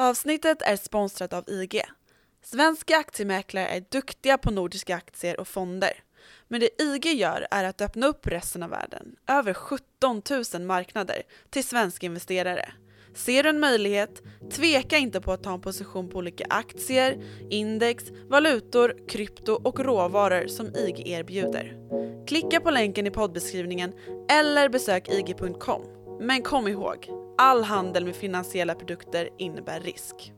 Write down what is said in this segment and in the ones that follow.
Avsnittet är sponsrat av IG. Svenska aktiemäklare är duktiga på nordiska aktier och fonder. Men det IG gör är att öppna upp resten av världen, över 17 000 marknader, till svenska investerare. Ser du en möjlighet? Tveka inte på att ta en position på olika aktier, index, valutor, krypto och råvaror som IG erbjuder. Klicka på länken i poddbeskrivningen eller besök ig.com. Men kom ihåg, all handel med finansiella produkter innebär risk.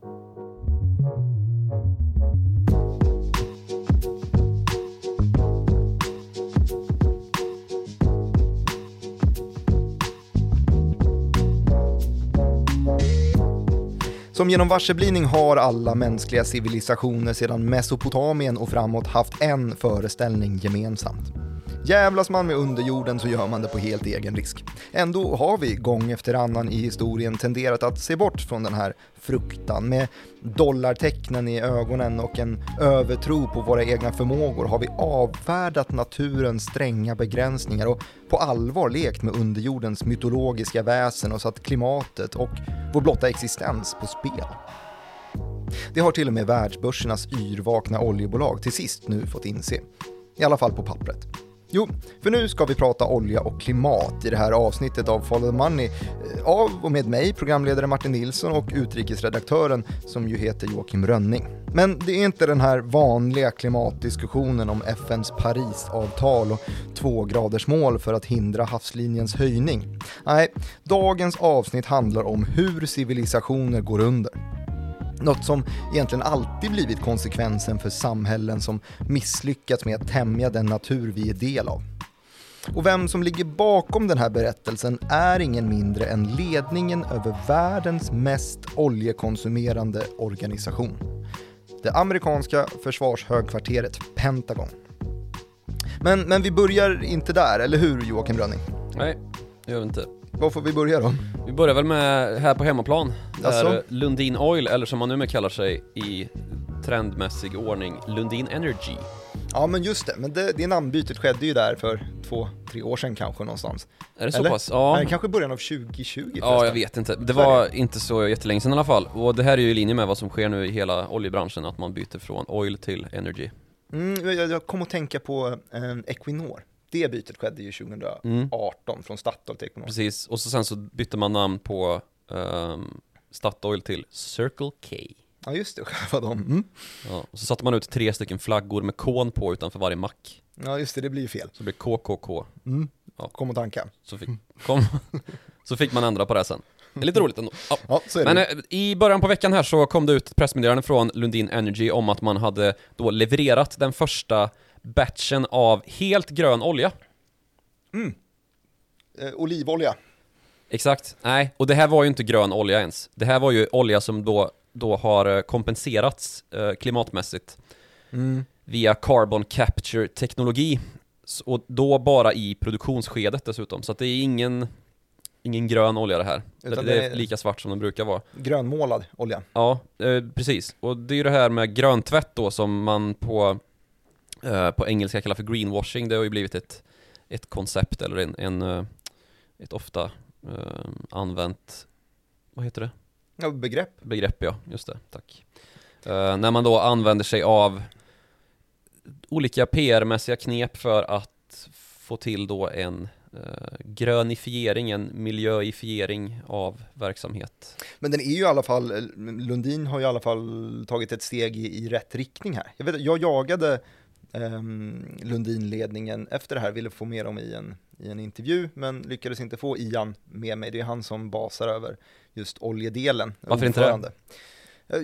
Som genom varseblivning har alla mänskliga civilisationer sedan Mesopotamien och framåt haft en föreställning gemensamt. Jävlas man med underjorden så gör man det på helt egen risk. Ändå har vi gång efter annan i historien tenderat att se bort från den här fruktan. Med dollartecknen i ögonen och en övertro på våra egna förmågor har vi avfärdat naturens stränga begränsningar och på allvar lekt med underjordens mytologiska väsen och satt klimatet och vår blotta existens på spel. Det har till och med världsbörsernas yrvakna oljebolag till sist nu fått inse. I alla fall på pappret. Jo, för nu ska vi prata olja och klimat i det här avsnittet av Follow the Money eh, av och med mig, programledare Martin Nilsson och utrikesredaktören som ju heter Joakim Rönning. Men det är inte den här vanliga klimatdiskussionen om FNs Parisavtal och tvågradersmål för att hindra havslinjens höjning. Nej, dagens avsnitt handlar om hur civilisationer går under. Något som egentligen alltid blivit konsekvensen för samhällen som misslyckats med att tämja den natur vi är del av. Och vem som ligger bakom den här berättelsen är ingen mindre än ledningen över världens mest oljekonsumerande organisation. Det amerikanska försvarshögkvarteret Pentagon. Men, men vi börjar inte där, eller hur Joakim Rönning? Nej, det gör vi inte. Var får vi börja då? Vi börjar väl med här på hemmaplan, där Alltså? Lundin Oil, eller som man numera kallar sig i trendmässig ordning, Lundin Energy. Ja men just det, men det, det namnbytet skedde ju där för två, tre år sedan kanske någonstans. Är det så Eller? pass? Ja. Nej, kanske början av 2020 Ja, förresten. jag vet inte. Det var inte så jättelänge sedan i alla fall. Och det här är ju i linje med vad som sker nu i hela oljebranschen, att man byter från oil till energy. Mm, jag, jag kom att tänka på eh, Equinor. Det bytet skedde ju 2018 från Statoil till Equinor. Mm. Precis, och så sen så bytte man namn på um, Statoil till Circle K. Ja just det, själva dem. Mm. Ja, och så satte man ut tre stycken flaggor med kon på utanför varje mack. Ja just det, det blir ju fel. Så det blev KKK. Mm. Ja. Kom att tanka. Så fick, kom, så fick man ändra på det sen. Det är lite roligt ändå. Ja. Ja, är Men det. eh, i början på veckan här så kom det ut ett pressmeddelande från Lundin Energy om att man hade då levererat den första batchen av helt grön olja. Eh, olivolja. Exakt, nej, och det här var ju inte grön olja ens. Det här var ju olja som då, då har eh, kompenserats eh, klimatmässigt Mm. via carbon capture teknologi. S- Och då bara i produktionsskedet dessutom, så att det är ingen, ingen grön olja det här. Det, det är lika svart som den brukar vara. Grönmålad olja. Ja, eh, precis. Och det är ju det här med gröntvätt då som man på, på engelska kallar för greenwashing. Det har ju blivit ett, ett koncept eller en, en, eh, ett ofta eh, använt, vad heter det? Ja, begrepp. Begrepp ja, just det, tack. Eh, när man då använder sig av olika PR-mässiga knep för att få till då en eh, grönifiering, en miljöifiering av verksamhet. Men den är ju i alla fall, eh, Lundin har ju i alla fall tagit ett steg i, i rätt riktning här. Jag, vet, jag jagade Lundinledningen efter det här, ville få med dem i en, i en intervju, men lyckades inte få Ian med mig. Det är han som basar över just oljedelen. Varför inte det? ordförande.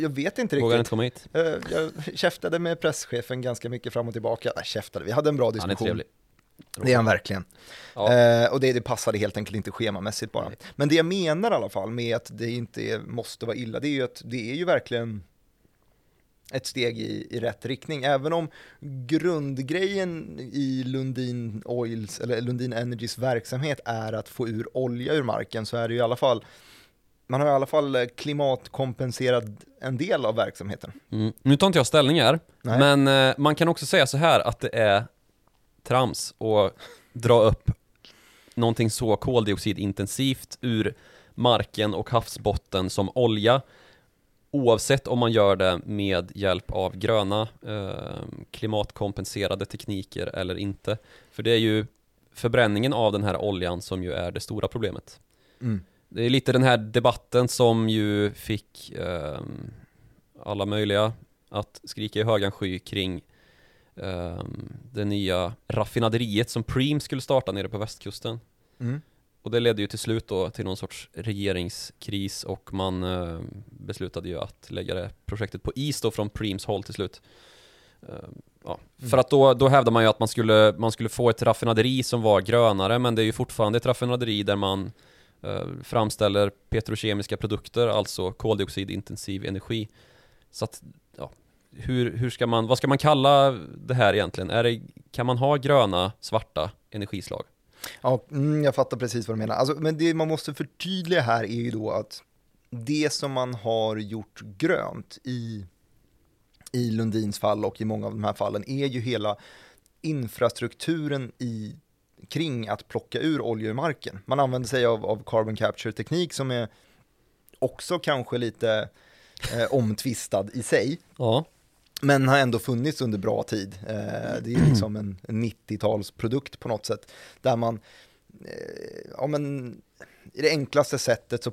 Jag, vet inte Vågar riktigt. inte komma hit? Eh, Jag käftade med presschefen ganska mycket fram och tillbaka. Nej, käftade, vi hade en bra Han diskussion. är trevlig. Det är han verkligen. Ja. Eh, och det, det passade helt enkelt inte schemamässigt bara. Men det jag menar i alla fall med att det inte är, måste vara illa, det är ju att det är ju verkligen ett steg i, i rätt riktning. Även om grundgrejen i Lundin Oils, eller Lundin Energys verksamhet är att få ur olja ur marken så är det ju i alla fall man har i alla fall eh, klimatkompenserat en del av verksamheten. Mm. Nu tar inte jag ställning här, Nej. men eh, man kan också säga så här att det är trams att dra upp någonting så koldioxidintensivt ur marken och havsbotten som olja oavsett om man gör det med hjälp av gröna eh, klimatkompenserade tekniker eller inte. För det är ju förbränningen av den här oljan som ju är det stora problemet. Mm. Det är lite den här debatten som ju fick eh, alla möjliga att skrika i högan sky kring eh, det nya raffinaderiet som Preem skulle starta nere på västkusten. Mm. Och det ledde ju till slut då till någon sorts regeringskris och man eh, beslutade ju att lägga det projektet på is då från Preems håll till slut. Eh, ja. Mm. För att då, då hävdar man ju att man skulle, man skulle få ett raffinaderi som var grönare men det är ju fortfarande ett raffinaderi där man eh, framställer petrokemiska produkter, alltså koldioxidintensiv energi. Så att, ja, hur, hur ska man, vad ska man kalla det här egentligen? Är det, kan man ha gröna, svarta energislag? Ja, mm, jag fattar precis vad du menar. Alltså, men det man måste förtydliga här är ju då att det som man har gjort grönt i, i Lundins fall och i många av de här fallen är ju hela infrastrukturen i, kring att plocka ur olja ur marken. Man använder sig av, av carbon capture-teknik som är också kanske lite eh, omtvistad i sig. Ja. Men har ändå funnits under bra tid. Eh, det är liksom en, en 90-talsprodukt på något sätt. Där man, eh, ja men, i det enklaste sättet så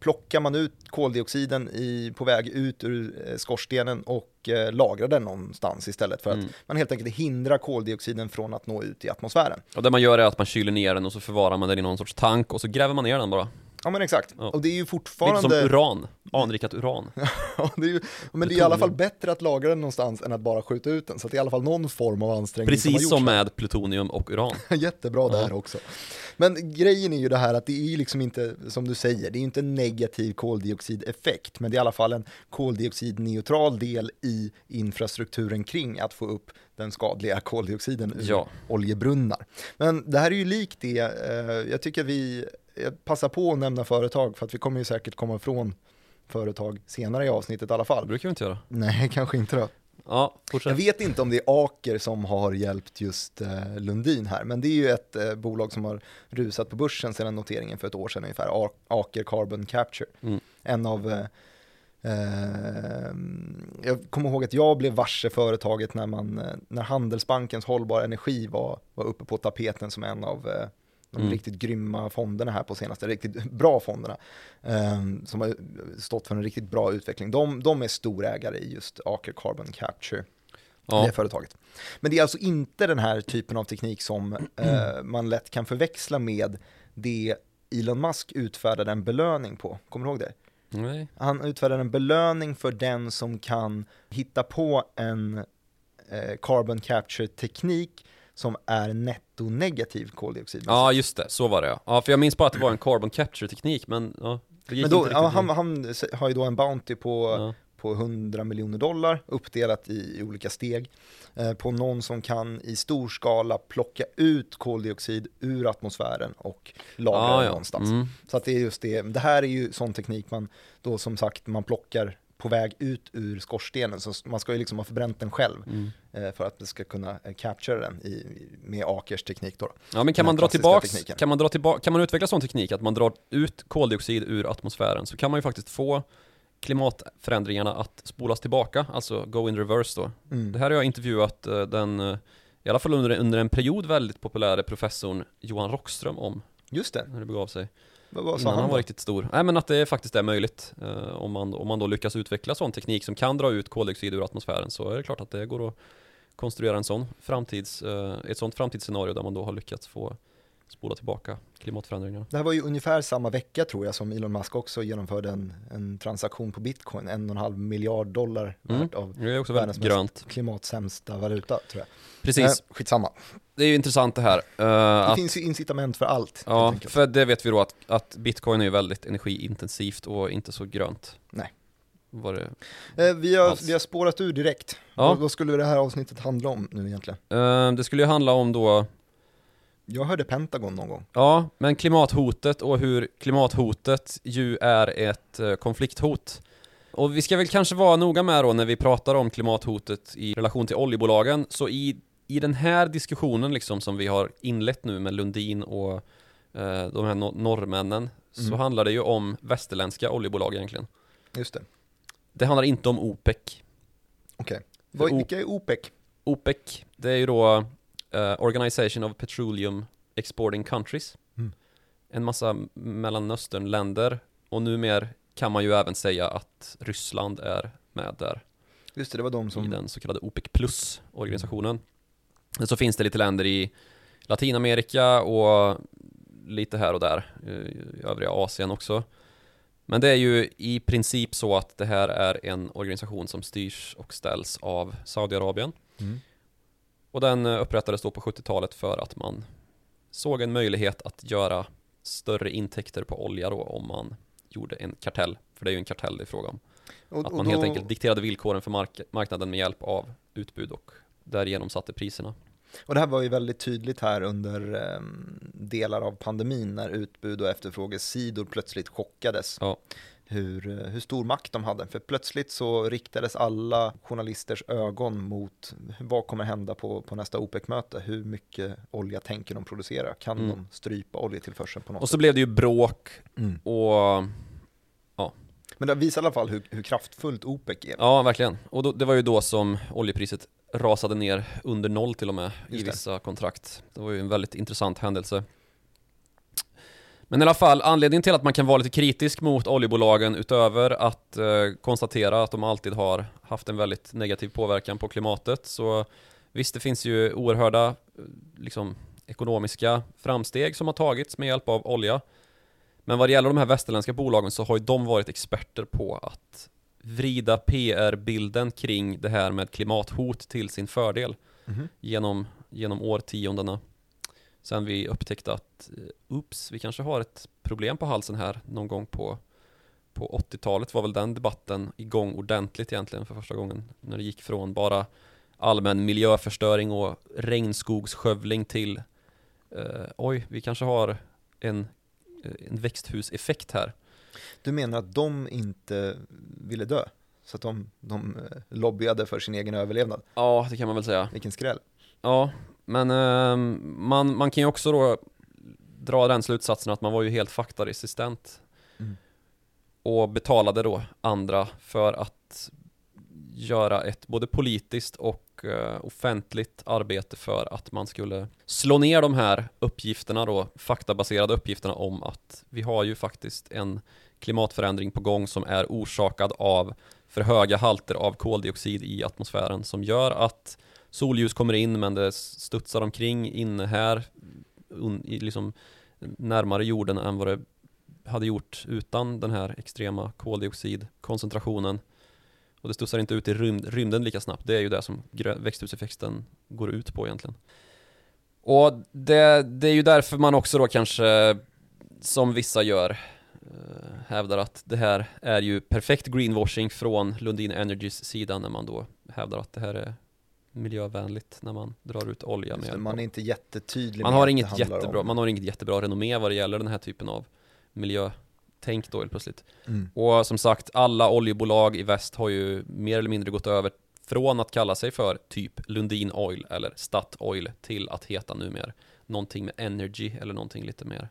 plockar man ut koldioxiden i, på väg ut ur eh, skorstenen och eh, lagrar den någonstans istället för att Mm. man helt enkelt hindrar koldioxiden från att nå ut i atmosfären. Och det man gör är att man kyler ner den och så förvarar man den i någon sorts tank och så gräver man ner den bara. Ja men exakt. Ja. Och det är ju Lite som fortfarande... uran, anrikat uran. Ja, det är ju, men det är i alla fall bättre att lagra den någonstans än att bara skjuta ut den. Så det är i alla fall någon form av ansträngning som Precis som här. med plutonium och uran. Jättebra där också. Men grejen är ju det här att det är ju liksom inte, som du säger, det är ju inte en negativ koldioxideffekt, men det är i alla fall en koldioxidneutral del i infrastrukturen kring att få upp den skadliga koldioxiden ur Ja. oljebrunnar. Men det här är ju likt det, eh, jag tycker vi jag passar på att nämna företag, för att vi kommer ju säkert komma ifrån företag senare i avsnittet i alla Det fall. brukar vi inte göra. Nej, kanske inte då. Ja, Jag fortsätt. vet inte om det är Aker som har hjälpt just eh, Lundin här, men det är ju ett eh, bolag som har rusat på börsen sedan noteringen för ett år sedan ungefär, Aker Carbon Capture. Mm. En av, eh, eh, jag kommer ihåg att jag blev varse företaget när, man, när Handelsbankens hållbar energi var, var uppe på tapeten som en av de Mm. riktigt grymma fonderna här på senaste, riktigt bra fonderna, eh, som har stått för en riktigt bra utveckling. De, de är storägare i just Aker Carbon Capture Ja. det företaget. Men det är alltså inte den här typen av teknik som eh, man lätt kan förväxla med det Elon Musk utfärdade en belöning på. Kommer du ihåg det? Nej. Han utfärdade en belöning för den som kan hitta på en eh, carbon capture-teknik som är netto-negativ koldioxid. Ja, just det. Så var det ja. Ja, för jag minns bara att det var en carbon capture teknik, men ja. Det gick Men då, inte ja, han, han har ju då en bounty på Ja. på 100 miljoner dollar uppdelat i, i olika steg eh, på någon som kan i stor skala plocka ut koldioxid ur atmosfären och lagra Ja, den någonstans. Mm. Så att det är just det, det här är ju sån teknik man då som sagt man plockar på väg ut ur skorstenen, så man ska ju liksom ha förbränt den själv Mm. eh, för att det ska kunna eh, capture den i, med Akers teknik då. Ja men kan man dra tillbaks, tekniken. kan man dra tillbaka, kan man utveckla sån teknik att man drar ut koldioxid ur atmosfären så kan man ju faktiskt få klimatförändringarna att spolas tillbaka, alltså go in reverse då. Mm. Det här har jag intervjuat eh, den, i alla fall under, under en period väldigt populära professorn Johan Rockström om, Just det, när det begav sig. Vad, vad sa Innan han han var riktigt stor. Nej men att det faktiskt är möjligt. Eh, om, man, om man då lyckas utveckla sån teknik som kan dra ut koldioxid ur atmosfären så är det klart att det går att konstruera en sån framtids, eh, ett sånt framtidsscenario där man då har lyckats få spola tillbaka klimatförändringarna. Det här var ju ungefär samma vecka tror jag som Elon Musk också genomförde en, en transaktion på bitcoin, en och en halv miljard dollar Mm. värt av Det är också världens grönt. klimatsämsta valuta tror jag. Precis, Eh, skitsamma. det är ju intressant det här. eh, Det att, finns ju incitament för allt. ja, för det vet vi då att, att bitcoin är ju väldigt energiintensivt och inte så grönt. Nej. Var det, Eh, vi, har, vi har spårat ur direkt. Ja. Vad, vad skulle det här avsnittet handla om nu egentligen? Eh, det skulle ju handla om då Jag hörde Pentagon någon gång. Ja, men klimathotet och hur klimathotet ju är ett eh, konflikthot. Och vi ska väl kanske vara noga med då när vi pratar om klimathotet i relation till oljebolagen, så i, i den här diskussionen liksom som vi har inlett nu med Lundin och eh, de här no- norrmännen, så Mm. handlar det ju om västerländska oljebolag egentligen. Just det. Det handlar inte om OPEC. Okej. Vad- O- Vilka är OPEC? OPEC, det är ju då eh, Organization of Petroleum Exporting Countries. Mm. En massa Mellanösternländer och numera kan man ju även säga att Ryssland är med där Just det, det var de i som... den så kallade OPEC plus-organisationen. Men så finns det lite länder i Latinamerika och lite här och där eh, i övriga Asien också. Men det är ju i princip så att det här är en organisation som styrs och ställs av Saudiarabien. Mm. Och den eh, upprättades då på 70-talet för att man såg en möjlighet att göra större intäkter på olja då om man gjorde en kartell. För det är ju en kartell det är fråga om. Och, Att man då, helt enkelt dikterade villkoren för mark marknaden med hjälp av utbud och därigenom satte priserna. Och det här var ju väldigt tydligt här under ehm, delar av pandemin när utbud och efterfrågesidor plötsligt chockades. Ja. Hur, eh, hur stor makt de hade. För plötsligt så riktades alla journalisters ögon mot vad kommer hända på, på nästa OPEC-möte. Hur mycket olja tänker de producera? Kan Mm. de strypa oljetillförseln på något Och så sätt? blev det ju bråk Mm. och Men det visar i alla fall hur, hur kraftfullt OPEC är. ja, verkligen. Och då, det var ju då som oljepriset rasade ner under noll till och med i Just det. vissa kontrakt. Det var ju en väldigt intressant händelse. Men i alla fall, anledningen till att man kan vara lite kritisk mot oljebolagen utöver att eh, konstatera att de alltid har haft en väldigt negativ påverkan på klimatet så visst, det finns ju oerhörda eh, liksom, ekonomiska framsteg som har tagits med hjälp av olja. Men vad det gäller de här västerländska bolagen så har ju de varit experter på att vrida PR-bilden kring det här med klimathot till sin fördel Mhm. genom, genom årtiondena. Sen vi upptäckte att, eh, ups, vi kanske har ett problem på halsen här någon gång på, på 80-talet var väl den debatten igång ordentligt egentligen för första gången. När det gick från bara allmän miljöförstöring och regnskogsskövling till eh, oj, vi kanske har en, eh, en växthuseffekt här. Du menar att de inte ville dö? Så att de, de eh, lobbyade för sin egen överlevnad? Ja, det kan man väl säga. Vilken skräll. Ja, men ehm, man, man kan ju också då dra den slutsatsen att man var ju helt faktaresistent Mm. och betalade då andra för att göra ett både politiskt och eh, offentligt arbete för att man skulle slå ner de här uppgifterna då, faktabaserade uppgifterna om att vi har ju faktiskt en klimatförändring på gång som är orsakad av för höga halter av koldioxid i atmosfären som gör att solljus kommer in men det studsar omkring inne här un, liksom närmare jorden än vad det hade gjort utan den här extrema koldioxidkoncentrationen och det studsar inte ut i rymd, rymden lika snabbt. Det är ju det som växthuseffekten går ut på egentligen. Och det, det är ju därför man också då kanske, som vissa gör, eh, hävdar att det här är ju perfekt greenwashing från Lundin Energys sida när man då hävdar att det här är miljövänligt när man drar ut olja med det, man är inte jättetydlig man har, inget jättebra, om- man har inget jättebra renommé vad det gäller den här typen av miljötänk då helt plötsligt. Mm. Och som sagt, alla oljebolag i väst har ju mer eller mindre gått över från att kalla sig för typ Lundin Oil eller Statoil till att heta numera någonting med energy eller någonting lite mer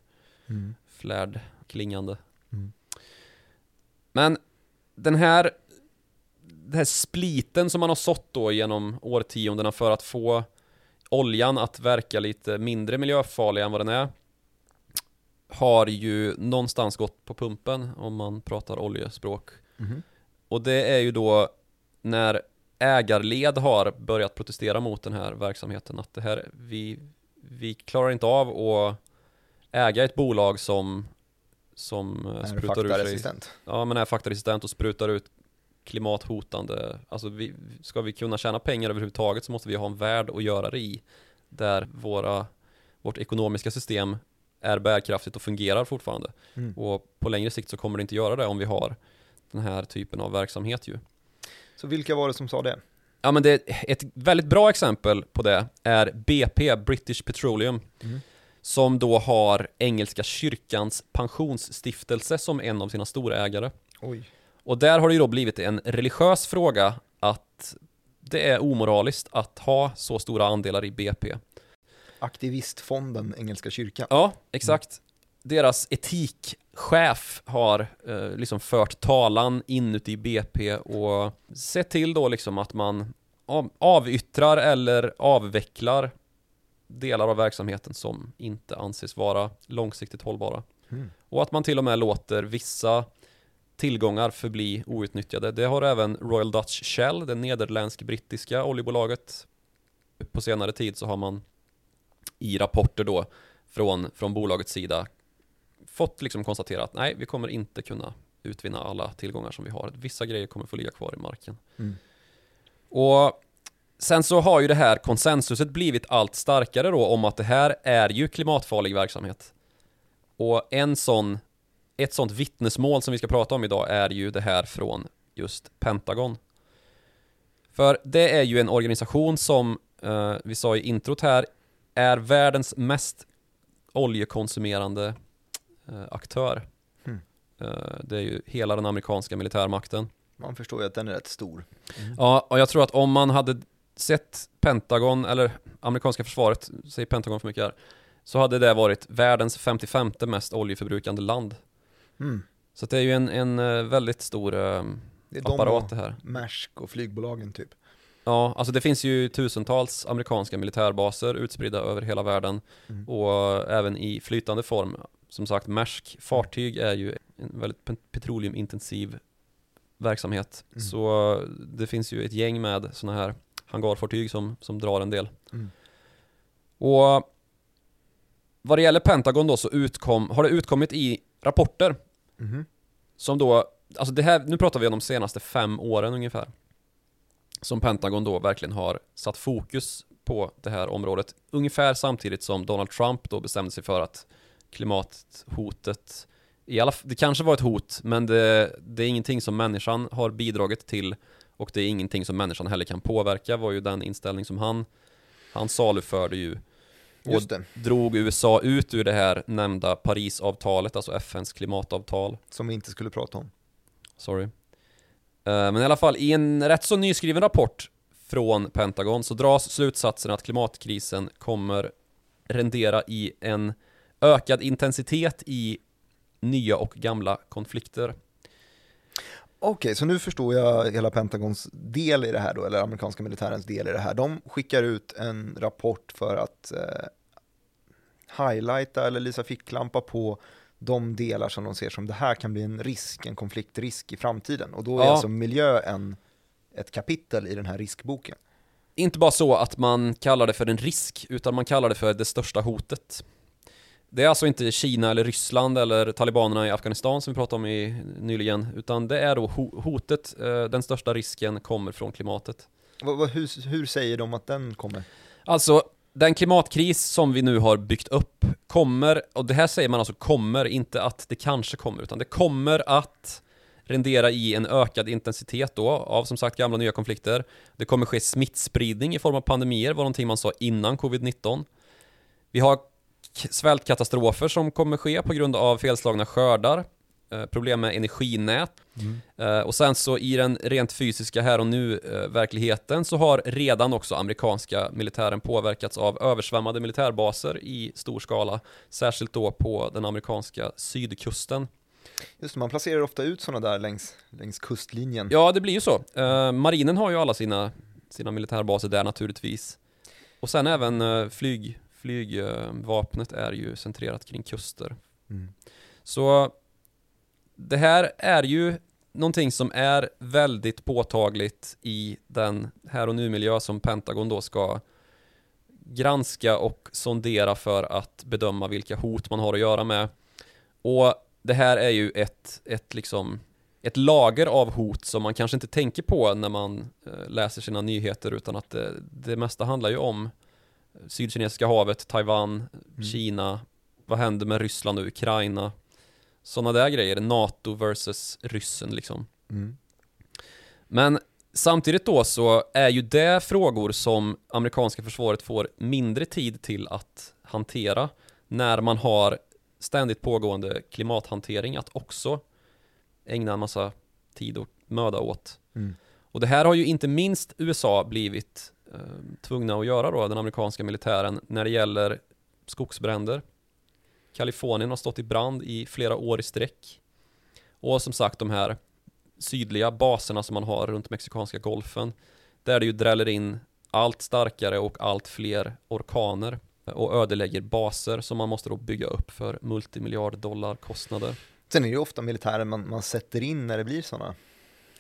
Mm. flärd klingande. Mm. Men den här den här spliten som man har sått då genom årtiondena för att få oljan att verka lite mindre miljöfarlig än vad den är har ju någonstans gått på pumpen om man pratar oljespråk. Mhm. Och det är ju då när ägarled har börjat protestera mot den här verksamheten att det här, vi, vi klarar inte av att äga ett bolag som, som eh, Är sprutar ur sig faktaresistent. Ja men är faktaresistent och sprutar ut klimathotande Alltså vi, ska vi kunna tjäna pengar överhuvudtaget så måste vi ha en värld att göra det i Där våra, vårt ekonomiska system är bärkraftigt och fungerar fortfarande Mm. Och på längre sikt så kommer det inte göra det om vi har den här typen av verksamhet ju Så vilka var det som sa det? Ja men det, ett väldigt bra exempel på det är BP, British Petroleum Mm. Som då har Engelska kyrkans pensionsstiftelse som en av sina storägare Oj. Och där har det ju då blivit en religiös fråga att det är omoraliskt att ha så stora andelar i BP. Aktivistfonden Engelska kyrkan. Ja, exakt. deras etikchef har eh, liksom fört talan inuti BP och sett till då liksom att man av, avyttrar eller avvecklar delar av verksamheten som inte anses vara långsiktigt hållbara. Mm. Och att man till och med låter vissa tillgångar förbli outnyttjade. Det har även Royal Dutch Shell, det nederländsk-brittiska oljebolaget. På senare tid så har man i rapporter då från, från bolagets sida fått liksom konstatera att nej, vi kommer inte kunna utvinna alla tillgångar som vi har. Vissa grejer kommer få ligga kvar i marken. Mm. Och sen så har ju det här konsensuset blivit allt starkare då om att det här är ju klimatfarlig verksamhet. Och en sån, ett sånt vittnesmål som vi ska prata om idag är ju det här från just Pentagon. För det är ju en organisation som, eh, vi sa i introt här, är världens mest oljekonsumerande eh, aktör. Hmm. Eh, det är ju hela den amerikanska militärmakten. Man förstår ju att den är rätt stor. Ja, och jag tror att om man hade sett Pentagon, eller amerikanska försvaret, säger Pentagon för mycket här, så hade det varit världens 55 mest oljeförbrukande land. Mm. Så det är ju en, en eh, väldigt stor eh, Det är de apparat och det här. Maersk och flygbolagen typ. Ja, alltså det finns ju tusentals amerikanska militärbaser utspridda över hela världen Mm. och även i flytande form. Som sagt, Maersk fartyg är ju en väldigt pe- petroleumintensiv verksamhet. Mm. Så det finns ju ett gäng med sådana här hangarfartyg som, som drar en del. Mm. Och vad det gäller Pentagon då så utkom, har det utkommit i rapporter Mm. som då, alltså det här, nu pratar vi om de senaste fem åren ungefär. Som Pentagon då verkligen har satt fokus på det här området. Ungefär samtidigt som Donald Trump då bestämde sig för att klimathotet, i alla, det kanske var ett hot, men det, det är ingenting som människan har bidragit till och det är ingenting som människan heller kan påverka, var ju den inställning som han, han saluförde ju. Och Just det, drog USA ut ur det här nämnda Parisavtalet, alltså FNs klimatavtal. som vi inte skulle prata om. Sorry. Eh, Men i alla fall, i en rätt så nyskriven rapport från Pentagon så dras slutsatsen att klimatkrisen kommer rendera i en ökad intensitet i nya och gamla konflikter. Okej, så nu förstår jag hela Pentagons del i det här då, eller amerikanska militärens del i det här. De skickar ut en rapport för att eh, highlighta eller lysa ficklampa på de delar som de ser som det här kan bli en risk, en konfliktrisk i framtiden. Och då är Ja. alltså miljö en, ett kapitel i den här riskboken. Inte bara så att man kallar det för en risk, utan man kallar det för det största hotet. Det är alltså inte Kina eller Ryssland eller talibanerna i Afghanistan som vi pratade om i, nyligen, utan det är då ho- hotet, eh, den största risken kommer från klimatet. Hur, hur säger de att den kommer? Alltså, den klimatkris som vi nu har byggt upp kommer, och det här säger man alltså kommer, inte att det kanske kommer, utan det kommer att rendera i en ökad intensitet då av som sagt gamla och nya konflikter. Det kommer ske smittspridning i form av pandemier, var någonting man sa innan covid-19. Vi har k- svältkatastrofer som kommer ske på grund av felslagna skördar, eh, problem med energinät, Eh, och sen så i den rent fysiska här och nu eh, så har redan också amerikanska militären påverkats av översvämmade militärbaser i stor skala, särskilt då på den amerikanska sydkusten. Just det, man placerar ofta ut sådana där längs, längs kustlinjen. Ja, det blir ju så. Marinen har ju alla sina, sina militärbaser där naturligtvis. Och sen även flyg, flygvapnet är ju centrerat kring kuster. Mm. Så det här är ju någonting som är väldigt påtagligt i den här och nu-miljö som Pentagon då ska granska och sondera för att bedöma vilka hot man har att göra med. Och det här är ju ett, ett liksom ett lager av hot som man kanske inte tänker på när man eh, läser sina nyheter utan att det, det mesta handlar ju om Sydkinesiska havet, Taiwan, Kina, vad händer med Ryssland och Ukraina? Sådana där grejer, NATO versus ryssen liksom. Mm. Men samtidigt då så är ju det frågor som amerikanska försvaret får mindre tid till att hantera när man har ständigt pågående klimathantering att också ägna en massa tid och möda åt. Mm. Och det här har ju inte minst USA blivit Ehm, tvungna att göra då, den amerikanska militären, när det gäller skogsbränder. Kalifornien har stått i brand i flera år i sträck. Och som sagt de här sydliga baserna som man har runt Mexikanska golfen. Där det ju dräller in allt starkare och allt fler orkaner och ödelägger baser som man måste då bygga upp för multimiljarddollarkostnader. Sen är det ju ofta militären man, man sätter in när det blir sådana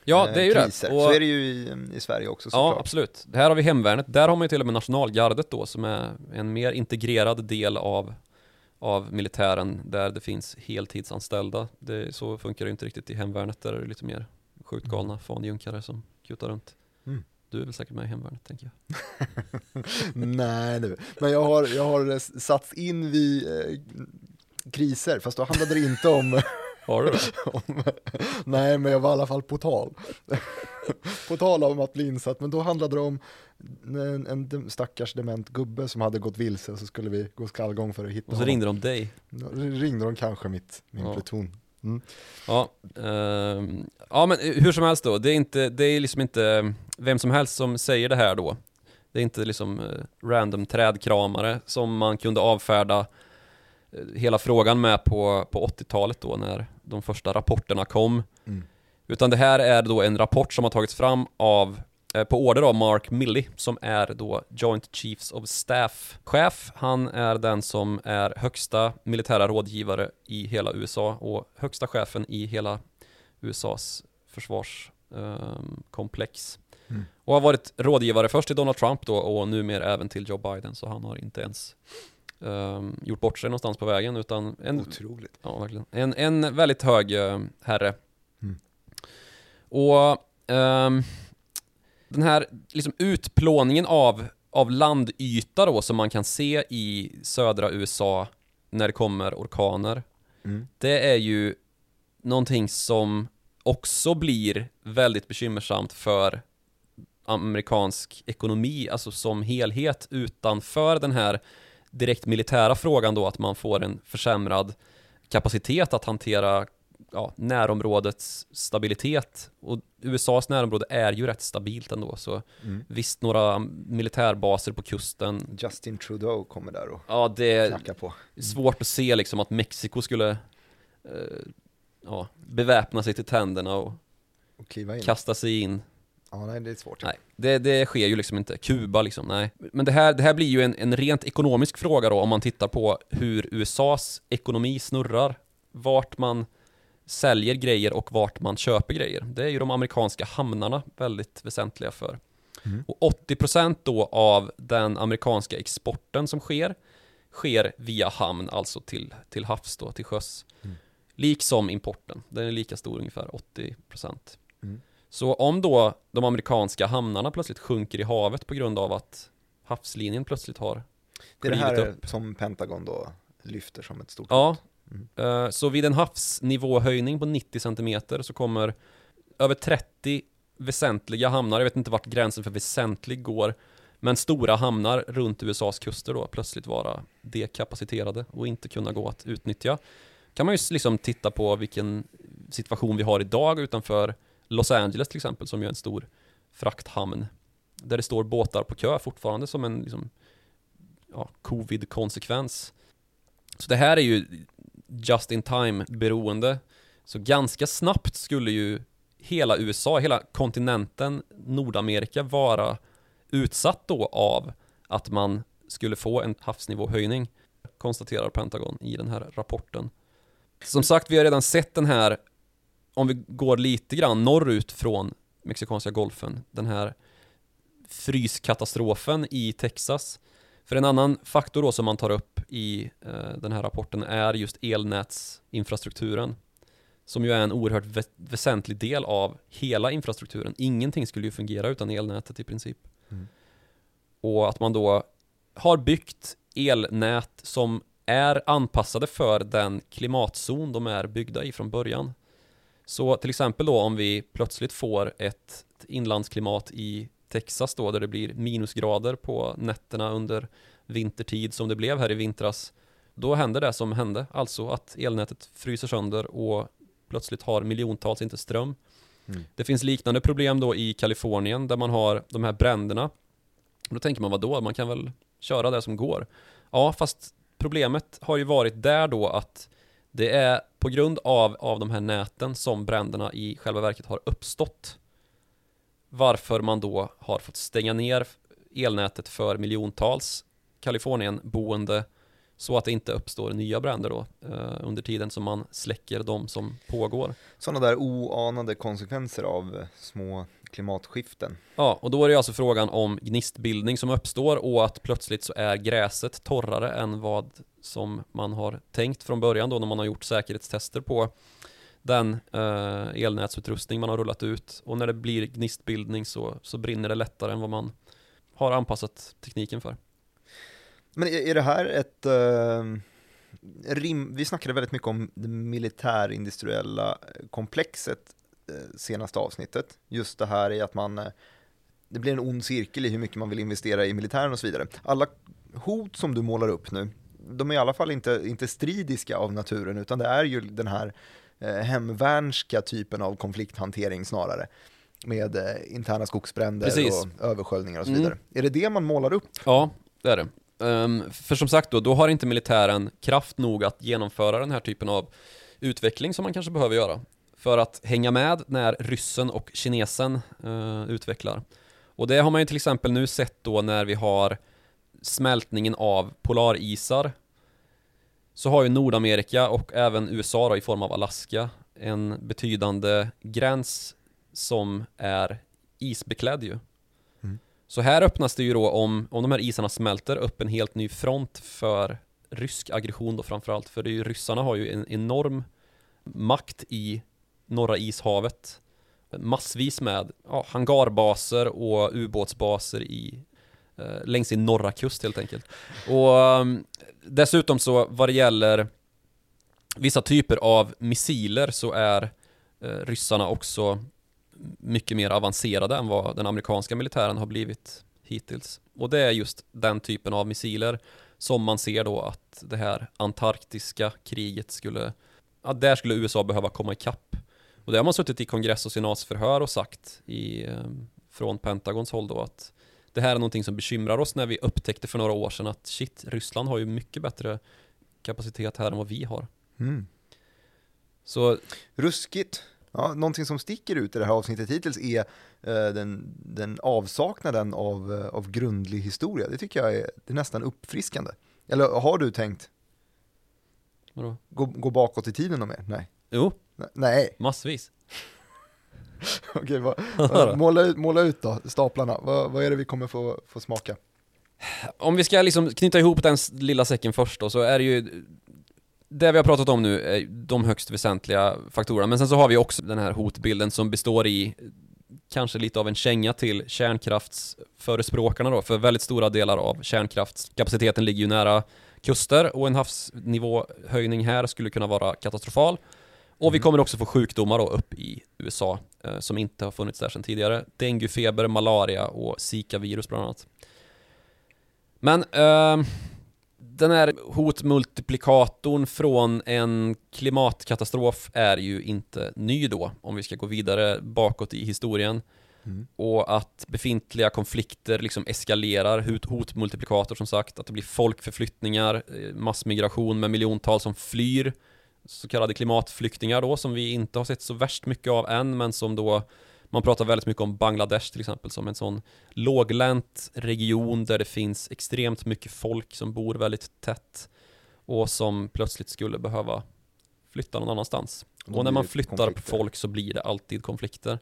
Ja, det är ju kriser. rätt. Och, Så är det ju i, i Sverige också ja, såklart. absolut. Här har vi hemvärnet. Där har man ju till och med nationalgardet då som är en mer integrerad del av av militären där det finns heltidsanställda. Det, så funkar det ju inte riktigt i hemvärnet. Där är det lite mer skjutgalna fanjunkare som kutar runt. Mm. Du är väl säkert med i hemvärnet tänker jag. Nej nu, men jag har, jag har satts in vid eh, kriser, fast då handlade det inte om, Har du det? nej men jag var i alla fall på tal. på tal om att bli insatt, men då handlade det om en, en stackars dement gubbe som hade gått vilse och så skulle vi gå skallgång för att hitta Och så honom. ringde de dig. Då ringde de kanske mitt, min Ja. pluton. Ja, ehm, ja men hur som helst då, det är, inte, det är liksom inte vem som helst som säger det här då. Det är inte liksom eh, random trädkramare som man kunde avfärda eh, hela frågan med på, på 80-talet då när de första rapporterna kom. Mm. Utan det här är då en rapport som har tagits fram av eh, på order av Mark Milley som är då Joint Chiefs of Staff chef. Han är den som är högsta militära rådgivare i hela USA och högsta chefen i hela USAs försvarskomplex. Mm. Och har varit rådgivare först till Donald Trump då och numera även till Joe Biden så han har inte ens ehm, gjort bort sig någonstans på vägen utan en, Otroligt. Ja, verkligen. En, en väldigt hög eh, herre. Mm. Och ehm, den här liksom utplåningen av, av landyta då som man kan se i södra USA när det kommer orkaner. Mm. Det är ju någonting som också blir väldigt bekymmersamt för amerikansk ekonomi, alltså som helhet utanför den här direkt militära frågan då att man får en försämrad kapacitet att hantera ja, närområdets stabilitet. Och USAs närområde är ju rätt stabilt ändå, så Mm. visst några militärbaser på kusten. Justin Trudeau kommer där och Ja, det är på. svårt att se liksom att Mexiko skulle eh, ja, beväpna sig till tänderna och Och kasta sig in Ja, nej, det är svårt. Nej, det, det sker ju liksom inte. Kuba liksom, nej. Men det här, det här blir ju en, en rent ekonomisk fråga då om man tittar på hur USAs ekonomi snurrar. Vart man säljer grejer och vart man köper grejer. Det är ju de amerikanska hamnarna väldigt väsentliga för. Mm. Och 80% då av den amerikanska exporten som sker, sker via hamn, alltså till, till havs då, till sjöss. Mm. Liksom importen, den är lika stor ungefär, 80%. Så om då de amerikanska hamnarna plötsligt sjunker i havet på grund av att havslinjen plötsligt har Det är det här upp. som Pentagon då lyfter som ett stort Ja. Mm. eh, så vid en havsnivåhöjning på 90 cm så kommer över 30 väsentliga hamnar, jag vet inte vart gränsen för väsentlig går, men stora hamnar runt USAs kuster då plötsligt vara dekapaciterade och inte kunna gå att utnyttja. Kan man ju liksom titta på vilken situation vi har idag utanför Los Angeles till exempel, som ju är en stor frakthamn. Där det står båtar på kö fortfarande som en liksom, ja, covid-konsekvens. Så det här är ju just in time beroende. Så ganska snabbt skulle ju hela USA, hela kontinenten Nordamerika vara utsatt då av att man skulle få en havsnivåhöjning, konstaterar Pentagon i den här rapporten. Som sagt, vi har redan sett den här, om vi går lite grann norrut från Mexikanska golfen, den här fryskatastrofen i Texas. För en annan faktor då som man tar upp i eh, den här rapporten är just elnätsinfrastrukturen. Som ju är en oerhört vä- väsentlig del av hela infrastrukturen. Ingenting skulle ju fungera utan elnätet i princip. Mm. Och att man då har byggt elnät som är anpassade för den klimatzon de är byggda i från början. Så till exempel då om vi plötsligt får ett inlandsklimat i Texas då där det blir minusgrader på nätterna under vintertid som det blev här i vintras. Då händer det som hände, alltså att elnätet fryser sönder och plötsligt har miljontals inte ström. Mm. Det finns liknande problem då i Kalifornien där man har de här bränderna. Då tänker man vad då? man kan väl köra det som går. Ja, fast problemet har ju varit där då att det är på grund av, av de här näten som bränderna i själva verket har uppstått. Varför man då har fått stänga ner elnätet för miljontals Kalifornienboende så att det inte uppstår nya bränder då eh, under tiden som man släcker de som pågår. Sådana där oanade konsekvenser av små klimatskiften. Ja, och då är det alltså frågan om gnistbildning som uppstår och att plötsligt så är gräset torrare än vad som man har tänkt från början då när man har gjort säkerhetstester på den eh, elnätsutrustning man har rullat ut och när det blir gnistbildning så, så brinner det lättare än vad man har anpassat tekniken för. Men är, det här ett eh, rim, vi snackade väldigt mycket om det militärindustriella komplexet senaste avsnittet. Just det här i att man, eh, det blir en ond cirkel i hur mycket man vill investera i militären och så vidare. Alla hot som du målar upp nu, de är i alla fall inte, inte stridiska av naturen, utan det är ju den här eh, hemvärnska typen av konflikthantering snarare med eh, interna skogsbränder Precis. och översköljningar och så Mm. vidare. Är det det man målar upp? Ja, det är det. Ehm, för som sagt då, då har inte militären kraft nog att genomföra den här typen av utveckling som man kanske behöver göra. För att hänga med när ryssen och kinesen eh, utvecklar. Och det har man ju till exempel nu sett då när vi har smältningen av polarisar. Så har ju Nordamerika och även USA då, i form av Alaska en betydande gräns som är isbeklädd ju. Så här öppnas det ju då om, om de här isarna smälter upp en helt ny front för rysk aggression då framförallt. För det är ju, ryssarna har ju en enorm makt i norra ishavet. Massvis med ja, hangarbaser och ubåtsbaser i, eh, längs sin norra kust helt enkelt. Och um, dessutom så vad det gäller vissa typer av missiler så är eh, ryssarna också mycket mer avancerade än vad den amerikanska militären har blivit hittills. Och det är just den typen av missiler som man ser då att det här antarktiska kriget skulle, ja, där skulle USA behöva komma ikapp. Och det har man suttit i kongress och senatsförhör och sagt i, eh, från Pentagons håll då att det här är någonting som bekymrar oss när vi upptäckte för några år sedan att shit, Ryssland har ju mycket bättre kapacitet här än vad vi har. Mm. Så Ruskigt. Ja, någonting som sticker ut i det här avsnittet hittills är eh, den, den avsaknaden av, eh, av grundlig historia. Det tycker jag är, det är nästan uppfriskande. Eller har du tänkt vadå? gå, gå bakåt i tiden och mer? Nej. Jo, Nej, massvis. okej, vad- måla, ut, måla ut då, staplarna. Vad, vad är det vi kommer få, få smaka? Om vi ska liksom knyta ihop den lilla säcken först då, så är det ju det vi har pratat om nu är de högst väsentliga faktorerna, men sen så har vi också den här hotbilden som består i kanske lite av en känga till kärnkraftsförespråkarna då, för väldigt stora delar av kärnkraftskapaciteten ligger ju nära kuster och en havsnivåhöjning här skulle kunna vara katastrofal. Och vi kommer också få sjukdomar då upp i USA eh, som inte har funnits där sedan tidigare. Denguefeber, malaria och Zika-virus bland annat. Men ehm, den här hotmultiplikatorn från en klimatkatastrof är ju inte ny då, om vi ska gå vidare bakåt i historien. Mm. Och att befintliga konflikter liksom eskalerar, hot, hotmultiplikator som sagt, att det blir folkförflyttningar, eh, massmigration med miljontals som flyr, så kallade klimatflyktingar då, som vi inte har sett så värst mycket av än, men som då man pratar väldigt mycket om Bangladesh till exempel som en sån låglänt region där det finns extremt mycket folk som bor väldigt tätt och som plötsligt skulle behöva flytta någon annanstans. då Och när man flyttar konflikter. folk så blir det alltid konflikter.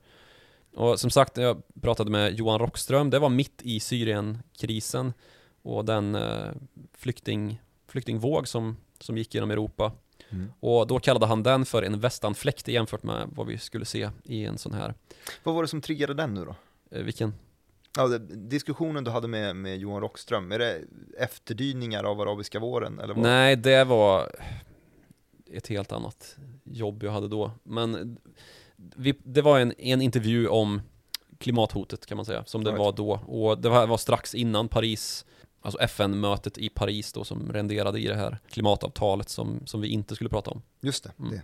Och som sagt, jag pratade med Johan Rockström, det var mitt i Syrienkrisen och den eh, flykting, flyktingvåg som, som gick genom Europa. Mm. Och då kallade han den för en västanfläkt jämfört med vad vi skulle se i en sån här, Vad var det som triggade den nu då? eh, vilken? Ja, det, diskussionen du hade med, med Johan Rockström, är det efterdyningar av arabiska våren? Eller vad? Nej, det var ett helt annat jobb jag hade då. Men vi, det var en, en intervju om klimathotet kan man säga, som det var då. Och det var strax innan Paris, alltså FN-mötet i Paris då som renderade i det här klimatavtalet som, som vi inte skulle prata om. Just det, Mm. det.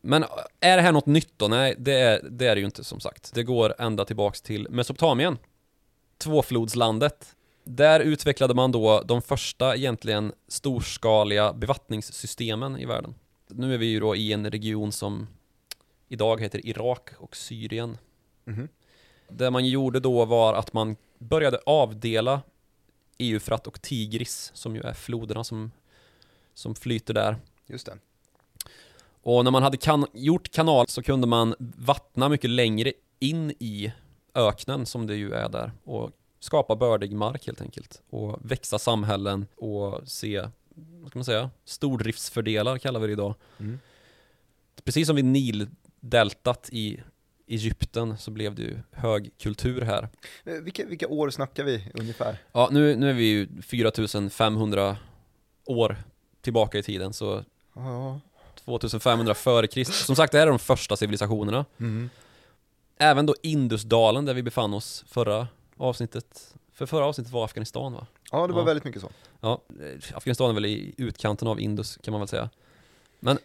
Men är det här något nytt då? Nej, det är det, är det ju inte som sagt. Det går ända tillbaks till Mesopotamien. Tvåflodslandet. Där utvecklade man då de första egentligen storskaliga bevattningssystemen i världen. Nu är vi ju då i en region som idag heter Irak och Syrien. Mhm. Det man gjorde då var att man började avdela Eufrat och Tigris, som ju är floderna som, som flyter där. Just det. Och när man hade kan gjort kanal så kunde man vattna mycket längre in i öknen som det ju är där och skapa bördig mark helt enkelt och växa samhällen och se, vad ska man säga, stordriftsfördelar kallar vi det idag. Mm. Precis som vid Nildeltat i Egypten så blev det ju hög kultur här. Eh, Vilka, vilka år snackar vi ungefär? Ja, nu, nu är vi ju 4500 år tillbaka i tiden, så Ja. 2500 före Kristus. Som sagt, det här är de första civilisationerna. Mm. Även då Indusdalen där vi befann oss förra avsnittet. För förra avsnittet var Afghanistan va? Ja, det var Ja. väldigt mycket så. Ja, eh, Afghanistan är väl i utkanten av Indus kan man väl säga. Men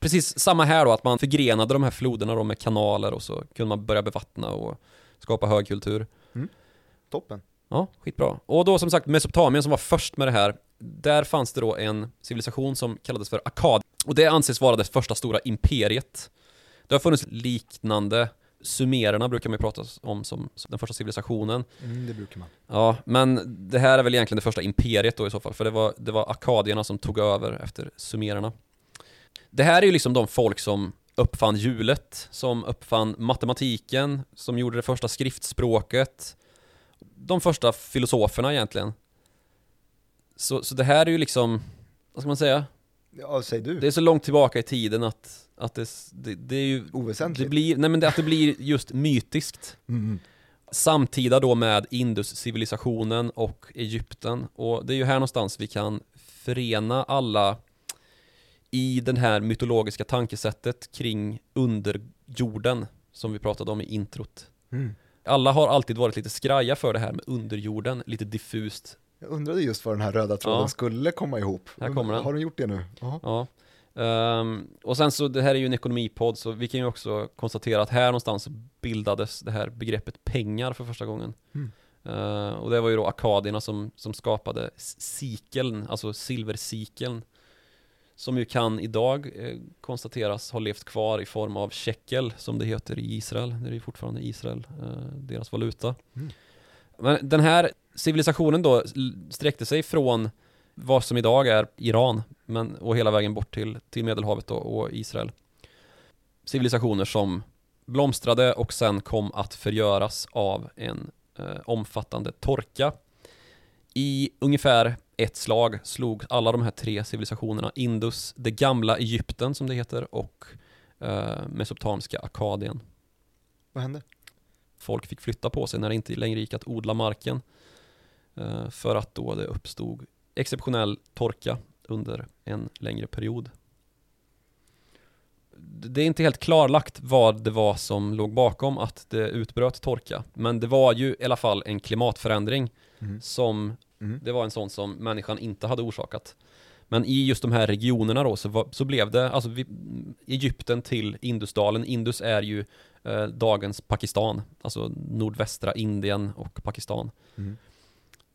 precis samma här då, att man förgrenade de här floderna då med kanaler och så kunde man börja bevattna och skapa hög kultur. Toppen. Ja, skitbra. Och då som sagt Mesopotamien som var först med det här, där fanns det då en civilisation som kallades för Akkad. Och det anses vara det första stora imperiet. Det har funnits liknande, sumererna brukar man ju prata om som, som den första civilisationen. Mm, det brukar man. Ja, men det här är väl egentligen det första imperiet då i så fall, för det var, det var akkadierna som tog över efter sumererna. Det här är ju liksom de folk som uppfann hjulet, som uppfann matematiken, som gjorde det första skriftspråket, de första filosoferna egentligen. Så, så det här är ju liksom, vad ska man säga? Ja, säg du. Det är så långt tillbaka i tiden att, att det, det, det är ju, Oväsentligt. det blir, nej men det, att det blir just mytiskt Mm. samtida då med Indus-civilisationen och Egypten. Och det är ju här någonstans vi kan förena alla i det här mytologiska tankesättet kring underjorden som vi pratade om i introt. Mm. Alla har alltid varit lite skraja för det här med underjorden, lite diffust. Jag undrade just var den här röda tråden Ja. skulle komma ihop. Här kommer den. Har den gjort det nu? Ja. Ja. Ehm, och sen så, det här är ju en ekonomipodd, så vi kan ju också konstatera att här någonstans bildades det här begreppet pengar för första gången. Mm. Eh, och det var ju då akadierna som, som skapade sikeln, alltså silversikeln. Som ju kan idag eh, konstateras ha levt kvar i form av shekel, som det heter i Israel. Det är ju fortfarande Israel, eh, deras valuta. Mm. Men den här civilisationen då sträckte sig från vad som idag är Iran, men, och hela vägen bort till, till Medelhavet då, och Israel. Civilisationer som blomstrade och sen kom att förgöras av en eh, omfattande torka. I ungefär ett slag slog alla de här tre civilisationerna Indus, det gamla Egypten som det heter och eh, mesopotamiska Akkadien. Vad hände? Folk fick flytta på sig när det inte längre gick att odla marken eh, för att då det uppstod exceptionell torka under en längre period. Det är inte helt klarlagt vad det var som låg bakom att det utbröt torka, men det var ju i alla fall en klimatförändring Mm. som Mm. det var en sån som människan inte hade orsakat. Men i just de här regionerna då så, var, så blev det, alltså vi, Egypten till Indusdalen. Indus är ju eh, dagens Pakistan, alltså nordvästra Indien och Pakistan. Mm.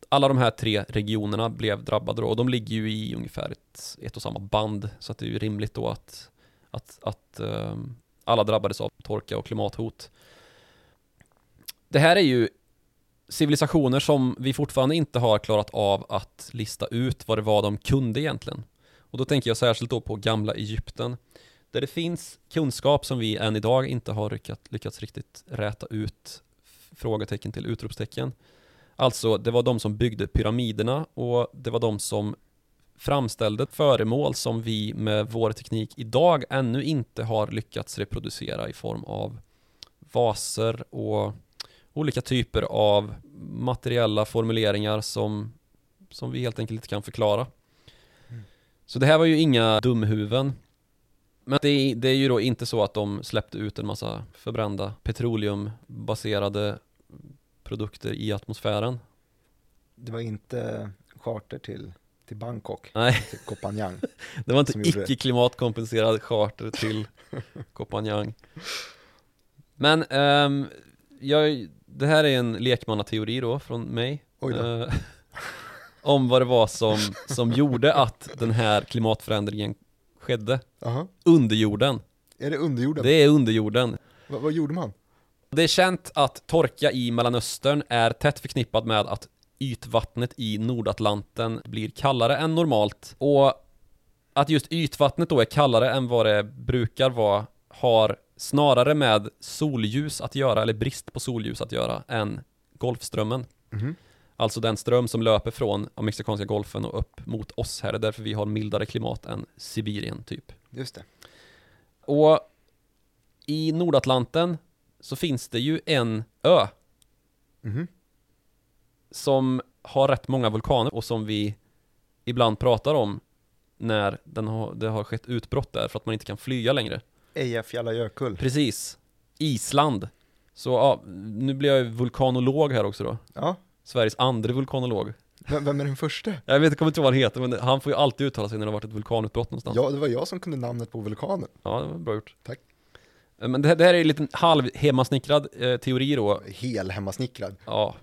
Alla de här tre regionerna blev drabbade då och de ligger ju i ungefär ett, ett och samma band. Så att det är ju rimligt då att, att, att ehm, alla drabbades av torka och klimathot. Det här är ju civilisationer som vi fortfarande inte har klarat av att lista ut vad det var de kunde egentligen. Och då tänker jag särskilt då på gamla Egypten. Där det finns kunskap som vi än idag inte har lyckats, lyckats riktigt räta ut frågetecken till utropstecken. Alltså, det var de som byggde pyramiderna och det var de som framställde föremål som vi med vår teknik idag ännu inte har lyckats reproducera i form av vaser och olika typer av materiella formuleringar som, som vi helt enkelt inte kan förklara. Mm. Så det här var ju inga dumhuvuden. Men det är, det är ju då inte så att de släppte ut en massa förbrända petroleumbaserade produkter i atmosfären. Det var inte charter till, till Bangkok, Nej, till Koh Phangan. det var inte icke-klimatkompenserad charter till Koh Phangan. Men ehm, jag, det här är en lekmannateori då från mig. Oj då. Eh, om vad det var som, som gjorde att den här klimatförändringen skedde. Aha. Underjorden. Är det underjorden? Det är underjorden. Va, vad gjorde man? Det är känt att torka i Mellanöstern är tätt förknippat med att ytvattnet i Nordatlanten blir kallare än normalt och att just ytvattnet då är kallare än vad det brukar vara har snarare med solljus att göra, eller brist på solljus att göra, än Golfströmmen. Mhm. Alltså den ström som löper från Mexikanska golfen och upp mot oss här. Det är därför vi har mildare klimat än Sibirien typ. Just det. Och i Nordatlanten så finns det ju en ö Mhm. som har rätt många vulkaner och som vi ibland pratar om när den har, det har skett utbrott där för att man inte kan flyga längre. Eyjafjallajökull. Precis. Island. Så ja, nu blir jag ju vulkanolog här också då. Ja. Sveriges andra vulkanolog. Vem, vem är den första? Jag vet inte, kommer inte ihåg vad han heter, men han får ju alltid uttala sig när det har varit ett vulkanutbrott någonstans. Ja, det var jag som kunde namnet på vulkanen. Ja, det var bra gjort. Tack. Eh, Men det, här- det här är en liten halv hemmasnickrad eh, teori då. Hel hemmasnickrad. Ja.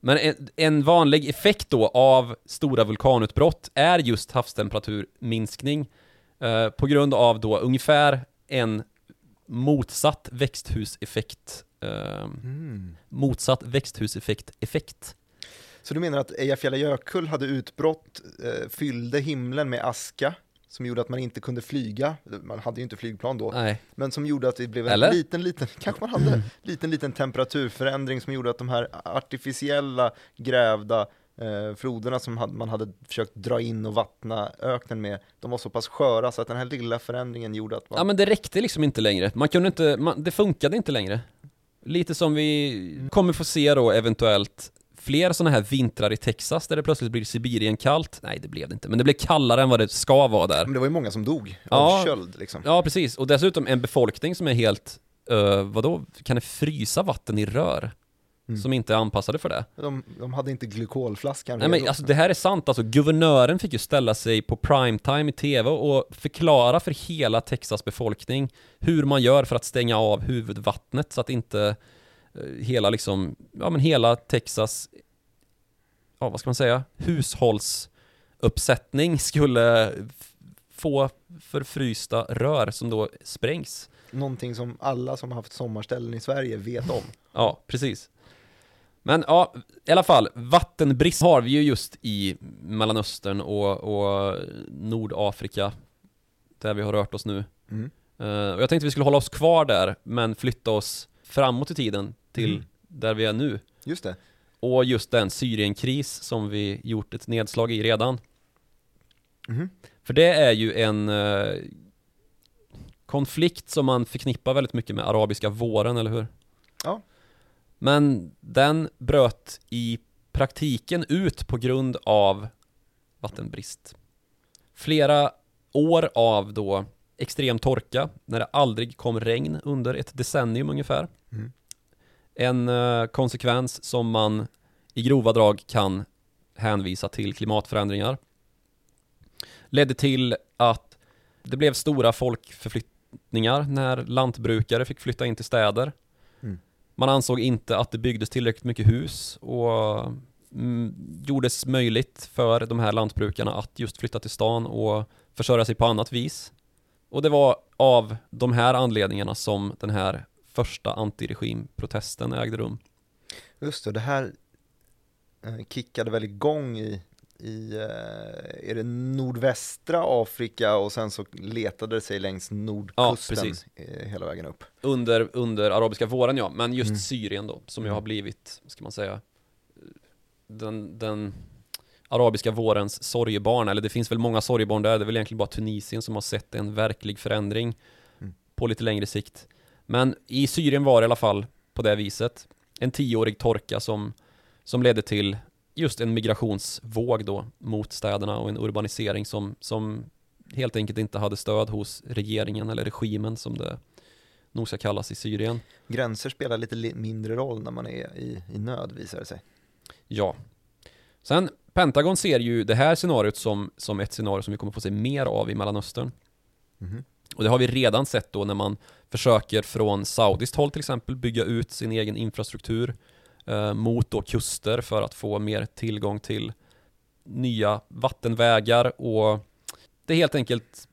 Men en, en vanlig effekt då av stora vulkanutbrott är just havstemperaturminskning eh, på grund av då ungefär en motsatt växthuseffekt eh, Mm. motsatt växthuseffekt-effekt. Så du menar att Eyjafjallajökull hade utbrott, eh, fyllde himlen med aska, som gjorde att man inte kunde flyga, man hade ju inte flygplan då, Nej. men som gjorde att det blev en Eller? liten, liten, kanske man hade, liten, liten temperaturförändring som gjorde att de här artificiella grävda eh, floderna som man hade försökt dra in och vattna öknen med, de var så pass sköra så att den här lilla förändringen gjorde att man, Ja men det räckte liksom inte längre. Man kunde inte, man, det funkade inte längre. Lite som vi kommer få se då eventuellt fler sådana här vintrar i Texas där det plötsligt blir Sibirien kallt. Nej det blev det inte, men det blev kallare än vad det ska vara där. men det var ju många som dog Ja. av köld liksom. Ja precis, och dessutom en befolkning som är helt, uh, vadå, kan det frysa vatten i rör? Mm. Som inte är anpassade för det. De, de hade inte glykolflaskan Nej men alltså det här är sant, alltså guvernören fick ju ställa sig på primetime i tv och förklara för hela Texas befolkning hur man gör för att stänga av huvudvattnet så att inte eh, hela liksom, ja men hela Texas, ja vad ska man säga, hushållsuppsättning skulle få förfrysta rör som då sprängs. Någonting som alla som har haft sommarställen i Sverige vet om. Ja, precis. Men ja, i alla fall, vattenbrist har vi ju just i Mellanöstern och, och Nordafrika, där vi har rört oss nu. Mm. Eh, och jag tänkte vi skulle hålla oss kvar där, men flytta oss framåt i tiden till Mm. där vi är nu. Just det. Och just den Syrienkris som vi gjort ett nedslag i redan. Mhm. För det är ju en eh, konflikt som man förknippar väldigt mycket med arabiska våren, eller hur? Ja. Men den bröt i praktiken ut på grund av vattenbrist. Flera år av då extrem torka, när det aldrig kom regn under ett decennium ungefär. Mm. En eh, konsekvens som man i grova drag kan hänvisa till klimatförändringar. Ledde till att det blev stora folkförflyttningar när lantbrukare fick flytta in till städer. Man ansåg inte att det byggdes tillräckligt mycket hus och mm, gjordes möjligt för de här lantbrukarna att just flytta till stan och försörja sig på annat vis. Och det var av de här anledningarna som den här första antiregimprotesten ägde rum. Just det, det här eh, kickade väl igång i, i eh, är det nordvästra Afrika och sen så letade det sig längs nordkusten precis. eh, hela vägen upp. Under, under arabiska våren ja, men just Mm. Syrien då, som ju Mm. har blivit, ska man säga, den, den arabiska vårens sorgebarn, eller det finns väl många sorgebarn där, det är väl egentligen bara Tunisien som har sett en verklig förändring Mm. på lite längre sikt. Men i Syrien var det i alla fall på det viset, en tioårig torka som, som ledde till just en migrationsvåg då mot städerna och en urbanisering som, som helt enkelt inte hade stöd hos regeringen eller regimen som det nog ska kallas i Syrien. Gränser spelar lite li- mindre roll när man är i, i nöd visar det sig. Ja. Sen, Pentagon ser ju det här scenariot som, som ett scenario som vi kommer få se mer av i Mellanöstern. Mhm. Och det har vi redan sett då när man försöker från saudiskt håll till exempel bygga ut sin egen infrastruktur eh, mot då kuster för att få mer tillgång till nya vattenvägar och det helt enkelt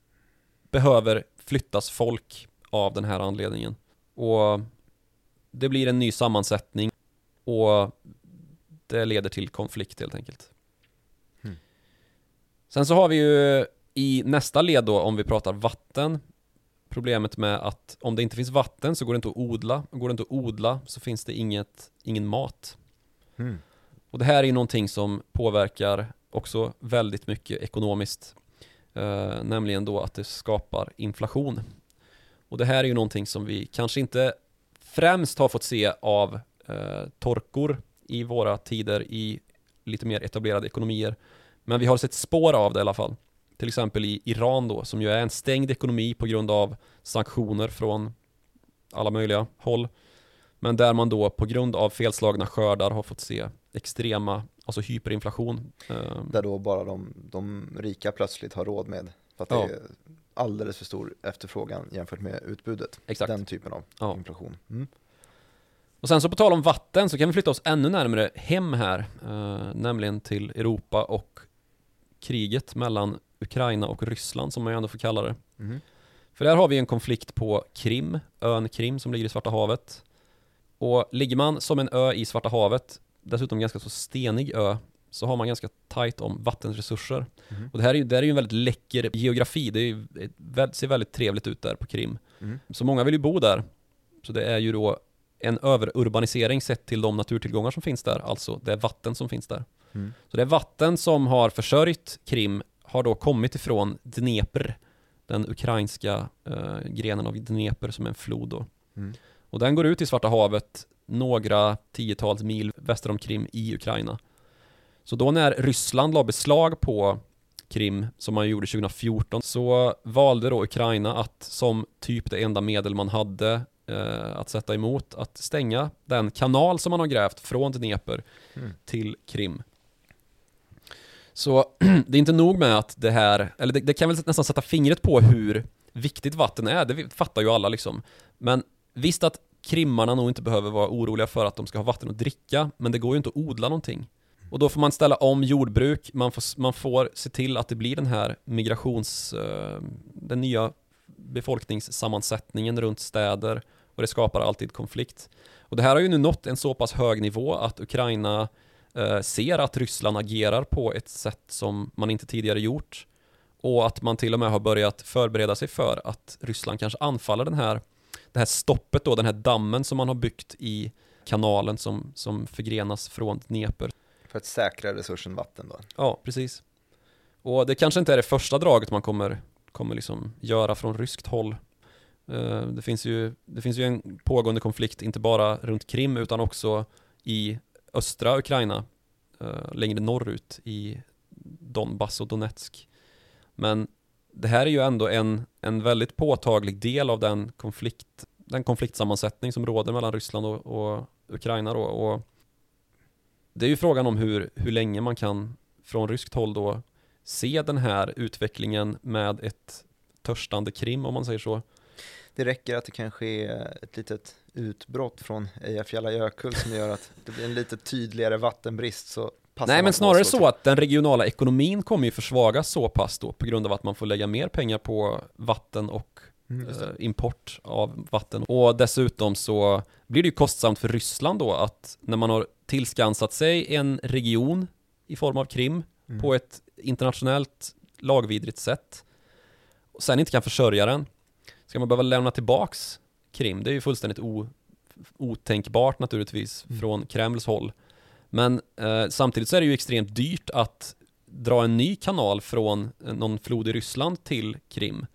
behöver flyttas folk av den här anledningen. Och det blir en ny sammansättning och det leder till konflikt helt enkelt. Mm. Sen så har vi ju i nästa led då, om vi pratar vatten, problemet med att om det inte finns vatten så går det inte att odla. Går det inte att odla så finns det inget, ingen mat. Mm. Och det här är ju någonting som påverkar också väldigt mycket ekonomiskt. Eh, nämligen då att det skapar inflation. Och det här är ju någonting som vi kanske inte främst har fått se av eh, torkor i våra tider i lite mer etablerade ekonomier. Men vi har sett spår av det i alla fall. Till exempel i Iran då, som ju är en stängd ekonomi på grund av sanktioner från alla möjliga håll. Men där man då på grund av felslagna skördar har fått se extrema, alltså hyperinflation. Eh, Där då bara de, de rika plötsligt har råd med. För att det Ja. är alldeles för stor efterfrågan jämfört med utbudet. exakt. Den typen av Ja. inflation. Mm. Och sen så på tal om vatten så kan vi flytta oss ännu närmare hem här, eh, nämligen till Europa och kriget mellan Ukraina och Ryssland som man ju ändå får kalla det. Mhm. För där har vi en konflikt på Krim, ön Krim som ligger i Svarta havet. Och ligger man som en ö i Svarta havet, dessutom ganska så stenig ö, så har man ganska tajt om vattenresurser. Mhm. Och det här är ju, det är ju en väldigt läcker geografi, det ju, ser väldigt trevligt ut där på Krim. Mm. Så många vill ju bo där. Så det är ju då en överurbanisering sett till de naturtillgångar som finns där, alltså det är vatten som finns där. Mm. Så det är vatten som har försörjt Krim, har då kommit ifrån Dnepr, den ukrainska eh, grenen av Dnepr som är en flod då. Mm. Och den går ut i Svarta havet några tiotals mil väster om Krim i Ukraina. Så då när Ryssland la beslag på Krim, som man gjorde 2014, så valde då Ukraina att som typ det enda medel man hade eh, att sätta emot, att stänga den kanal som man har grävt från Dnepr Mm. till Krim. Så det är inte nog med att det här, eller det, det kan väl nästan sätta fingret på hur viktigt vatten är, det fattar ju alla liksom. Men visst att krimmarna nog inte behöver vara oroliga för att de ska ha vatten att dricka, men det går ju inte att odla någonting. Och då får man ställa om jordbruk, man får, man får se till att det blir den här migrations, eh, den nya befolkningssammansättningen runt städer och det skapar alltid konflikt. Och det här har ju nu nått en så pass hög nivå att Ukraina ser att Ryssland agerar på ett sätt som man inte tidigare gjort och att man till och med har börjat förbereda sig för att Ryssland kanske anfaller den här, det här stoppet då, den här dammen som man har byggt i kanalen som, som förgrenas från Dnepr. För att säkra resursen vatten då. Ja, precis. Och det kanske inte är det första draget man kommer, kommer liksom göra från ryskt håll. Eh, Det finns, ju, det finns ju en pågående konflikt, inte bara runt Krim utan också i östra Ukraina, eh, längre norrut i Donbass och Donetsk. Men det här är ju ändå en, en väldigt påtaglig del av den konflikt, den konfliktsammansättning som råder mellan Ryssland och, och Ukraina då. Och det är ju frågan om hur, hur länge man kan från ryskt håll då se den här utvecklingen med ett törstande Krim om man säger så. Det räcker att det kanske är ett litet utbrott från Eyjafjalla Jökull som gör att det blir en lite tydligare vattenbrist så Nej men snarare så så att den regionala ekonomin kommer ju försvagas så pass då på grund av att man får lägga mer pengar på vatten och Mm, eh, import av vatten. Och dessutom så blir det ju kostsamt för Ryssland då att när man har tillskansat sig en region i form av Krim Mm. på ett internationellt lagvidrigt sätt och sen inte kan försörja den. Ska man behöva lämna tillbaks Krim? Det är ju fullständigt o, otänkbart naturligtvis Mm. från Kremls håll. Men eh, samtidigt så är det ju extremt dyrt att dra en ny kanal från eh, någon flod i Ryssland till Krim.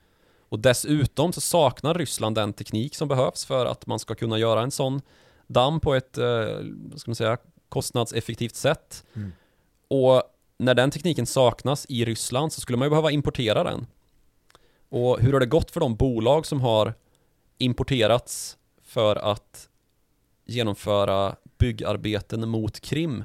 Och dessutom så saknar Ryssland den teknik som behövs för att man ska kunna göra en sån damm på ett, eh, ska man säga, kostnadseffektivt sätt. Mm. Och när den tekniken saknas i Ryssland så skulle man ju behöva importera den. Och hur har det gått för de bolag som har importerats för att genomföra byggarbeten mot Krim?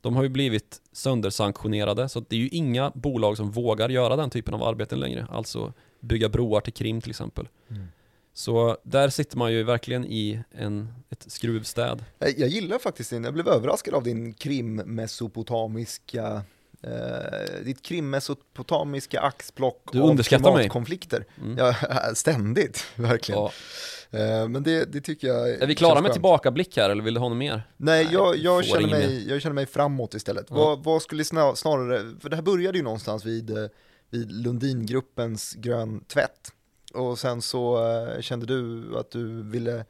De har ju blivit söndersanktionerade så det är ju inga bolag som vågar göra den typen av arbeten längre. Alltså bygga broar till Krim till exempel. Mm. Så där sitter man ju verkligen i en, ett skruvstäd. Jag, jag gillar faktiskt din, jag blev överraskad av din krim-mesopotamiska eh, ditt krim-mesopotamiska axplock Du av klimatkonflikter. Mm. Ja, ständigt, verkligen. Ja. Eh, men det, det tycker jag Är vi klara med tillbakablick här eller vill du ha något mer? Nej, Nej, jag, jag, känner mig, jag känner mig framåt istället. Ja. Vad, vad skulle snar, snarare, för det här började ju någonstans vid, eh, vid Lundingruppens grön tvätt. Och sen så eh, kände du att du ville,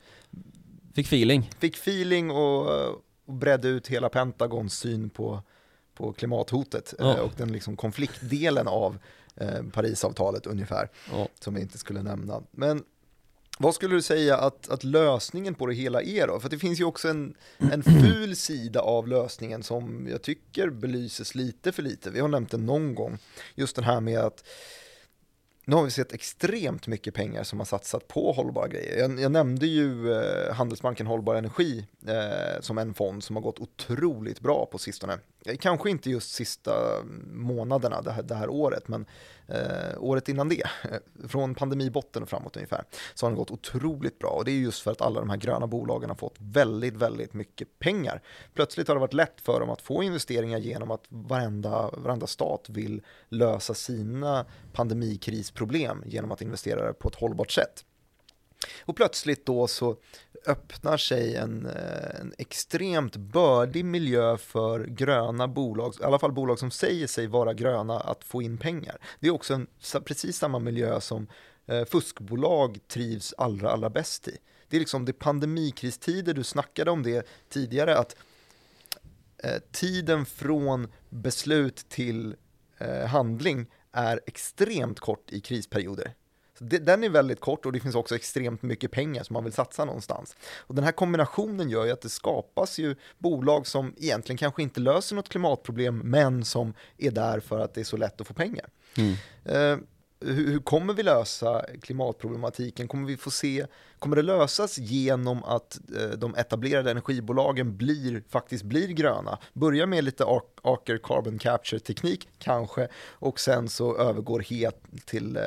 Fick feeling. fick feeling och, eh, och bredde ut hela Pentagons syn på, på klimathotet eh, Ja. och den liksom konfliktdelen av eh, Parisavtalet ungefär, Ja. som vi inte skulle nämna. Men vad skulle du säga att, att lösningen på det hela är då? För det finns ju också en, en ful sida av lösningen som jag tycker belyses lite för lite. Vi har nämnt det någon gång. Just den här med att nu har vi sett extremt mycket pengar som har satsat på hållbara grejer. Jag, jag nämnde ju eh, Handelsbanken Hållbar Energi eh, som en fond som har gått otroligt bra på sistone. Eh, kanske inte just sista månaderna det här, det här året, men eh, året innan det, eh, från pandemibotten och framåt ungefär, så har den gått otroligt bra. Och det är just för att alla de här gröna bolagen har fått väldigt, väldigt mycket pengar. Plötsligt har det varit lätt för dem att få investeringar genom att varenda, varenda stat vill lösa sina pandemikrisproblem genom att investera det på ett hållbart sätt. Och plötsligt då så öppnar sig en, eh, en extremt bördig miljö för gröna bolag, i alla fall bolag som säger sig vara gröna, att få in pengar. Det är också en, precis samma miljö som eh, fuskbolag trivs allra, allra bäst i. Det är liksom det pandemikristider, du snackade om det tidigare, att eh, tiden från beslut till handling är extremt kort i krisperioder. Den är väldigt kort och det finns också extremt mycket pengar som man vill satsa någonstans. Och den här kombinationen gör ju att det skapas ju bolag som egentligen kanske inte löser något klimatproblem men som är där för att det är så lätt att få pengar. Mm. Eh, hur, hur kommer vi lösa klimatproblematiken? Kommer vi få se, kommer det lösas genom att eh, de etablerade energibolagen blir, faktiskt blir gröna? Börjar med lite Aker Carbon Capture-teknik kanske och sen så övergår helt till... Eh,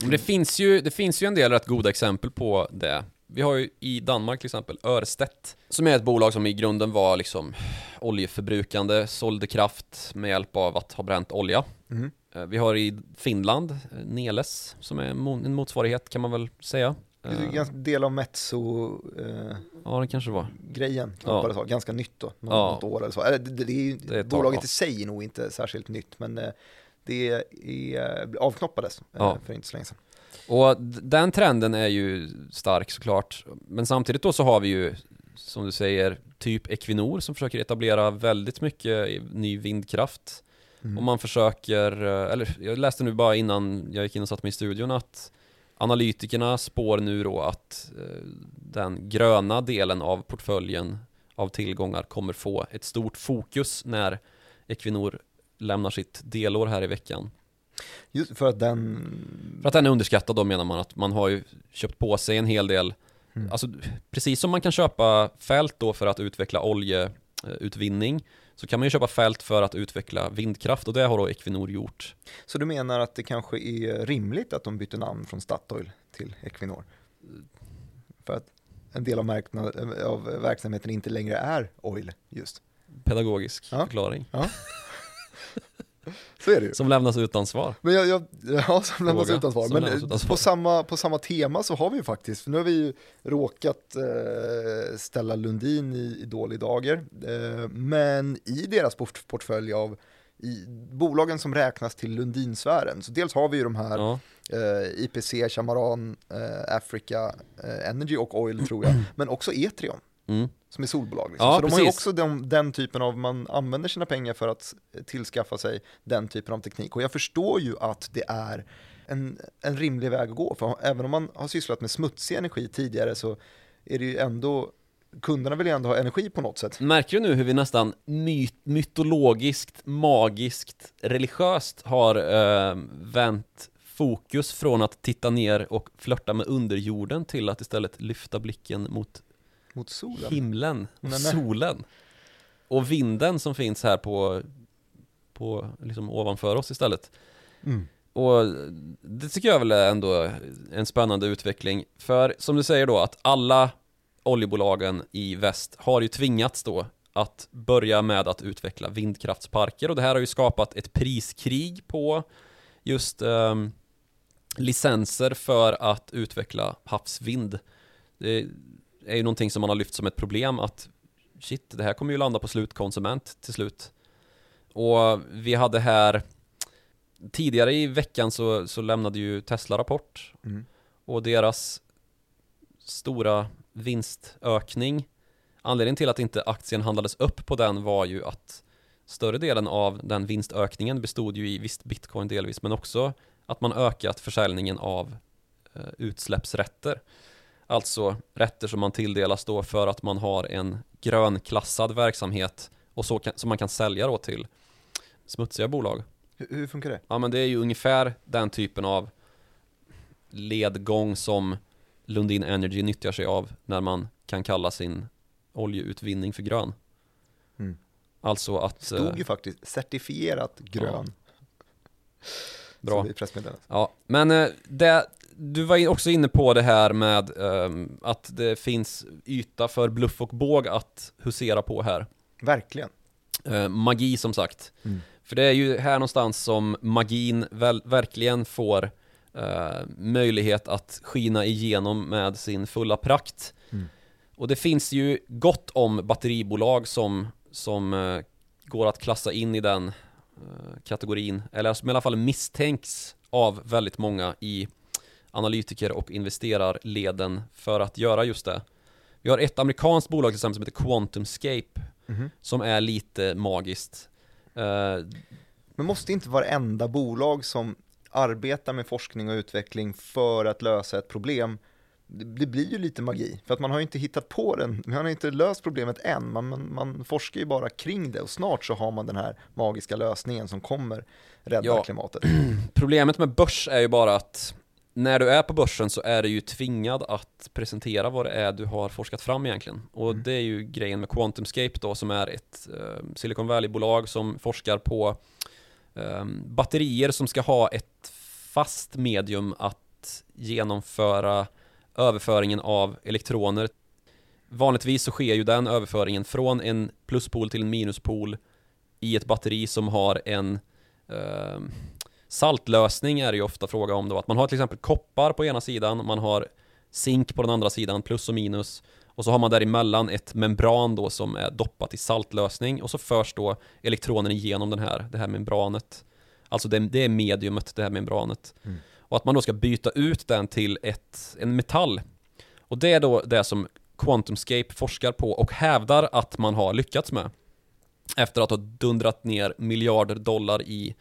Men det finns, ju, det finns ju en del rätt goda exempel på det. Vi har ju i Danmark till exempel Örstedt, som är ett bolag som i grunden var liksom oljeförbrukande, sålde kraft med hjälp av att ha bränt olja. Mhm. Eh, Vi har i Finland eh, Neles, som är en mo- en motsvarighet kan man väl säga. det är Eh, ganska del av Metso-grejen, Ja, det kanske var. knoppades ja. ganska nytt då, något, Ja. något år eller så. Det, det, det är ju, Det är bolaget i sig är nog inte särskilt nytt, men eh, det är, avknoppades eh, Ja. för inte så länge sedan. Och den trenden är ju stark såklart. Men samtidigt då så har vi ju, som du säger, typ Equinor som försöker etablera väldigt mycket ny vindkraft. Mm. Och man försöker, eh, eller jag läste nu bara innan jag gick in och satte mig i studion att analytikerna spår nu då att eh, den gröna delen av portföljen av tillgångar kommer få ett stort fokus när Equinor lämnar sitt delår här i veckan. Just för att den... För att den är underskattad då menar man att man har ju köpt på sig en hel del Mm. Alltså precis som man kan köpa fält då för att utveckla oljeutvinning så kan man ju köpa fält för att utveckla vindkraft och det har då Equinor gjort. Så du menar att det kanske är rimligt att de byter namn från Statoil till Equinor? För att en del av, marknad, av verksamheten inte längre är oil just. Pedagogisk Ja. förklaring. Så är det ju. Som lämnas utan svar. Men jag, jag ja, som lämnas Fråga. utan svar. Som Men utan svar. På, samma, på samma tema så har vi ju faktiskt, för nu har vi ju råkat eh, ställa Lundin i, i dålig dager. Eh, men i deras port, portfölj av i bolagen som räknas till Lundinsfären, så dels har vi ju de här Ja. eh, IPC, Chamaran, eh, Africa eh, Energy och Oil tror jag, men också Etrion Mm. som är solbolag. Liksom. Ja, så de har ju precis. också den, den typen av, man använder sina pengar för att tillskaffa sig den typen av teknik. Och jag förstår ju att det är en, en rimlig väg att gå, för även om man har sysslat med smutsig energi tidigare så är det ju ändå, kunderna vill ju ändå ha energi på något sätt. Märker du nu hur vi nästan my mytologiskt, magiskt, religiöst har eh, vänt fokus från att titta ner och flörta med underjorden till att istället lyfta blicken mot Mot solen. himlen, nej. solen och vinden som finns här på, på liksom ovanför oss istället. Mm. Och det tycker jag väl är ändå en spännande utveckling. För som du säger då att alla oljebolagen i väst har ju tvingats då att börja med att utveckla vindkraftsparker och det här har ju skapat ett priskrig på just eh, licenser för att utveckla havsvind. Det är ju någonting som man har lyft som ett problem att shit, det här kommer ju landa på slutkonsument till slut. Och vi hade här tidigare i veckan så, så lämnade ju Tesla rapport Mm. och deras stora vinstökning Anledningen till att inte aktien handlades upp på den var ju att större delen av den vinstökningen bestod ju i visst bitcoin delvis men också att man ökat försäljningen av eh, utsläppsrätter. Alltså rätter som man tilldelas då för att man har en grönklassad verksamhet och så kan, som man kan sälja då till smutsiga bolag. Hur, hur funkar det? Ja men det är ju ungefär den typen av ledgång som Lundin Energy nyttjar sig av när man kan kalla sin oljeutvinning för grön. Mm. Alltså att... Stod eh, ju faktiskt certifierat grön. Bra. I pressmeddelandet. Ja, men eh, det, du var också inne på det här med ehm, att det finns yta för bluff och båg att husera på här. Verkligen. Eh, magi som sagt. Mm. För det är ju här någonstans som magin väl, verkligen får eh, möjlighet att skina igenom med sin fulla prakt. Mm. Och det finns ju gott om batteribolag som, som eh, går att klassa in i den kategorin, eller som i alla fall misstänks av väldigt många i analytiker och investerarleden för att göra just det. Vi har ett amerikanskt bolag till exempel som heter QuantumScape Mhm. som är lite magiskt. Eh, Men måste inte varenda bolag som arbetar med forskning och utveckling för att lösa ett problem, det, det blir ju lite magi. För att man har ju inte hittat på den, man har inte löst problemet än, man, man, man forskar ju bara kring det och snart så har man den här magiska lösningen som kommer rädda Ja. klimatet. Problemet med börs är ju bara att när du är på börsen så är du ju tvingad att presentera vad det är du har forskat fram egentligen. Och Mm. det är ju grejen med QuantumScape då som är ett eh, Silicon Valley-bolag som forskar på eh, batterier som ska ha ett fast medium att genomföra överföringen av elektroner. Vanligtvis så sker ju den överföringen från en pluspol till en minuspol i ett batteri som har en eh, Saltlösning är det ju ofta fråga om då, att man har till exempel koppar på ena sidan, man har zink på den andra sidan, plus och minus. Och så har man däremellan ett membran då som är doppat i saltlösning och så förs då elektronen igenom den här, det här membranet. Alltså det, det är mediumet, det här membranet. Mm. Och att man då ska byta ut den till ett, en metall. Och det är då det som QuantumScape forskar på och hävdar att man har lyckats med. Efter att ha dundrat ner miljarder dollar i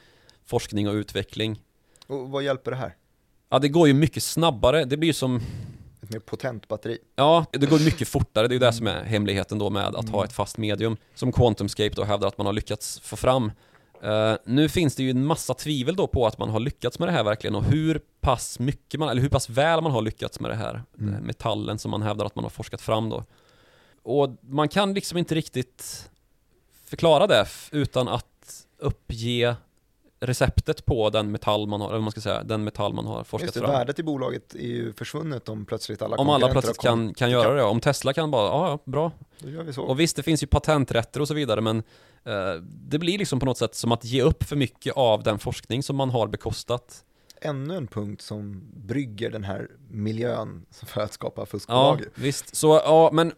forskning och utveckling. Och vad hjälper det här? Ja, det går ju mycket snabbare. Det blir ju som, Ett mer potent batteri? ja, det går mycket fortare. Det är ju det som är hemligheten då med att ha ett fast medium. Som QuantumScape då hävdar att man har lyckats få fram. Eh, nu finns det ju en massa tvivel då på att man har lyckats med det här verkligen och hur pass mycket man, eller hur pass väl man har lyckats med det här. Den här metallen som man hävdar att man har forskat fram då. Och man kan liksom inte riktigt förklara det utan att uppge receptet på den metall man har, eller man ska säga, den metall man har forskat Just det, fram. värdet i bolaget är ju försvunnet om plötsligt alla Om alla plötsligt kan, kan göra det, om Tesla kan bara, ja, ja bra. Då gör vi så. Och visst, det finns ju patenträtter och så vidare, men eh, det blir liksom på något sätt som att ge upp för mycket av den forskning som man har bekostat. Ännu en punkt som brygger den här miljön för att skapa Ja, fuskbolag. visst. Så, ja, men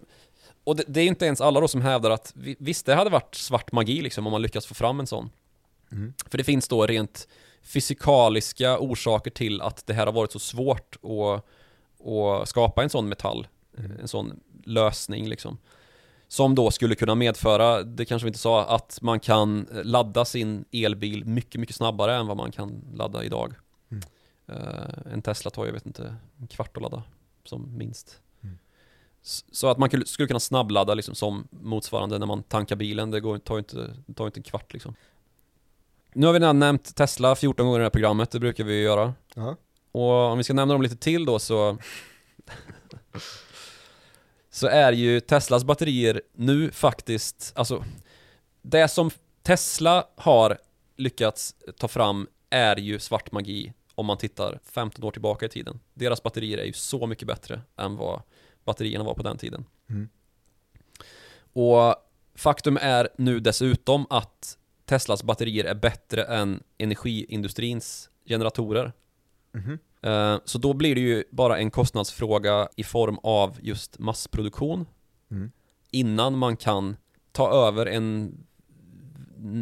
och det, det är inte ens alla då som hävdar att vi- visst, det hade varit svart magi liksom om man lyckas få fram en sån. Mm. För det finns då rent fysikaliska orsaker till att det här har varit så svårt att, att skapa en sån metall, en sån lösning liksom. Som då skulle kunna medföra, det kanske vi inte sa, att man kan ladda sin elbil mycket, mycket snabbare än vad man kan ladda idag. Mm. Eh, en Tesla tar, jag vet inte, en kvart att ladda som minst. Mm. Så att man kul- skulle kunna snabbladda liksom som motsvarande när man tankar bilen, det går, tar ju inte, tar inte en kvart liksom. Nu har vi redan nämnt Tesla 14 gånger i det här programmet, det brukar vi ju göra. Ja. Och om vi ska nämna dem lite till då så Så är ju Teslas batterier nu faktiskt, alltså Det som Tesla har lyckats ta fram är ju svart magi om man tittar 15 år tillbaka i tiden. Deras batterier är ju så mycket bättre än vad batterierna var på den tiden. Mm. Och faktum är nu dessutom att Teslas batterier är bättre än energiindustrins generatorer. Eh, Så då blir det ju bara en kostnadsfråga i form av just massproduktion Mm. innan man kan ta över en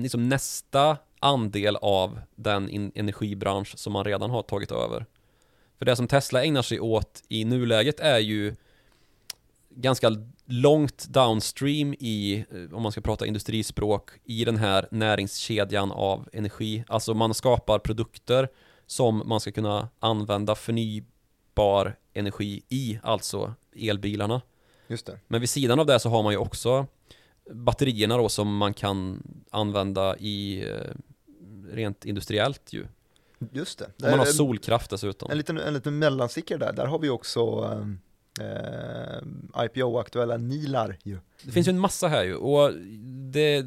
liksom nästa andel av den energibransch som man redan har tagit över. För det som Tesla ägnar sig åt i nuläget är ju ganska långt downstream i, eh, om man ska prata industrispråk, i den här näringskedjan av energi. Alltså man skapar produkter som man ska kunna använda förnybar energi i, alltså elbilarna. Just det. Men vid sidan av det så har man ju också batterierna då som man kan använda i eh, rent industriellt ju. Just det. Man har Eh, solkraft dessutom. En liten, en liten mellanstickare där. Där har vi också eh, IPO-aktuella Nilar ju. Det finns ju en massa här ju och det,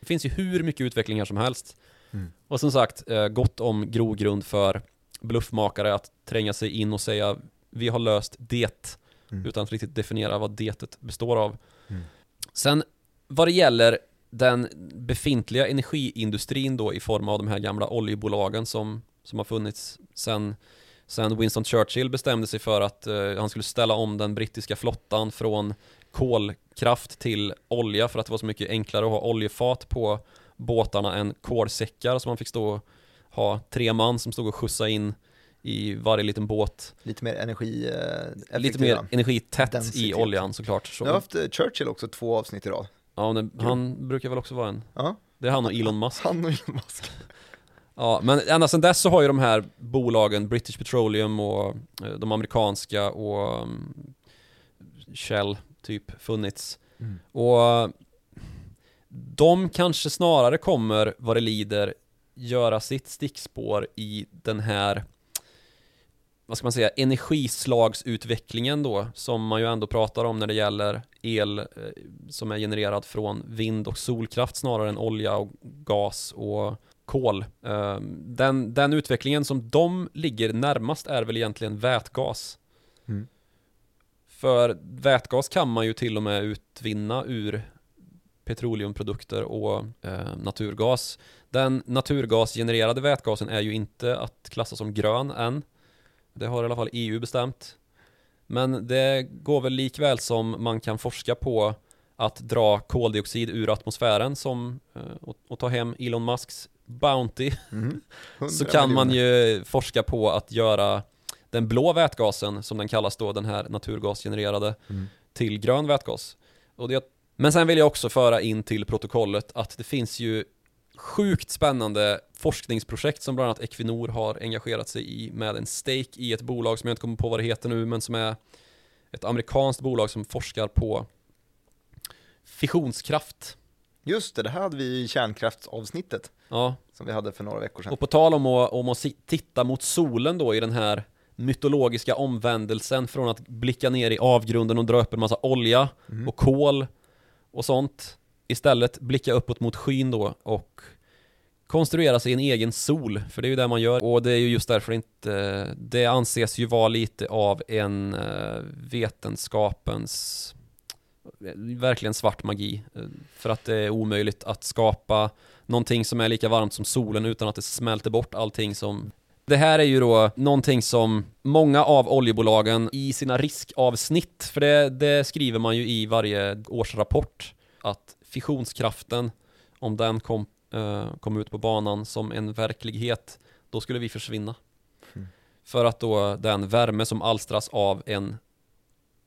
det finns ju hur mycket utveckling här som helst. Mm. Och som sagt, eh, gott om grogrund för bluffmakare att tränga sig in och säga vi har löst det Mm. utan att riktigt definiera vad detet består av. Mm. Sen vad det gäller den befintliga energiindustrin då i form av de här gamla oljebolagen som, som har funnits sen, sen Winston Churchill bestämde sig för att eh, han skulle ställa om den brittiska flottan från kolkraft till olja för att det var så mycket enklare att ha oljefat på båtarna än kolsäckar. Så man fick stå och ha tre man som stod och skjutsa in i varje liten båt. Lite mer energi eh, Lite mer energitätt i Densitet. oljan såklart. Så, Nu har haft eh, Churchill också två avsnitt i rad. ja, men Han brukar väl också vara en Ja, Det är han och Elon Musk. Han och Elon Musk. Ja, men ända sedan dess så har ju de här bolagen British Petroleum och eh, de amerikanska och mm, Shell typ funnits Mm. Och de kanske snarare kommer vad det lider göra sitt stickspår i den här vad ska man säga, energislagsutvecklingen då som man ju ändå pratar om när det gäller el eh, som är genererad från vind och solkraft snarare än olja och gas och kol. Eh, Den, den utvecklingen som de ligger närmast är väl egentligen vätgas. Mm. För vätgas kan man ju till och med utvinna ur petroleumprodukter och eh, naturgas. Den naturgasgenererade vätgasen är ju inte att klassa som grön än. Det har i alla fall EU bestämt. Men det går väl likväl som man kan forska på att dra koldioxid ur atmosfären som eh, och, och ta hem Elon Musks Bounty Mm. så 100 kan man ju forska på att göra den blå vätgasen, som den kallas då, den här naturgasgenererade, Mm. till grön vätgas. Och det, men sen vill jag också föra in till protokollet att det finns ju sjukt spännande forskningsprojekt som bland annat Equinor har engagerat sig i med en stake i ett bolag som jag inte kommer på vad det heter nu, men som är ett amerikanskt bolag som forskar på fissionskraft. Just det, det här hade vi i kärnkraftsavsnittet Ja, som vi hade för några veckor sedan. Och på tal om att, om att titta mot solen då i den här mytologiska omvändelsen från att blicka ner i avgrunden och dra upp en massa olja Mm. och kol och sånt. Istället blicka uppåt mot skyn då och konstruera sig en egen sol, för det är ju det man gör. Och det är ju just därför inte, det anses ju vara lite av en eh, vetenskapens verkligen svart magi. eh, För att det är omöjligt att skapa någonting som är lika varmt som solen utan att det smälter bort allting som det här är ju då någonting som många av oljebolagen i sina riskavsnitt, för det, det skriver man ju i varje årsrapport, att fissionskraften, om den kom, eh, kom ut på banan som en verklighet, då skulle vi försvinna. Mm. För att då den värme som alstras av en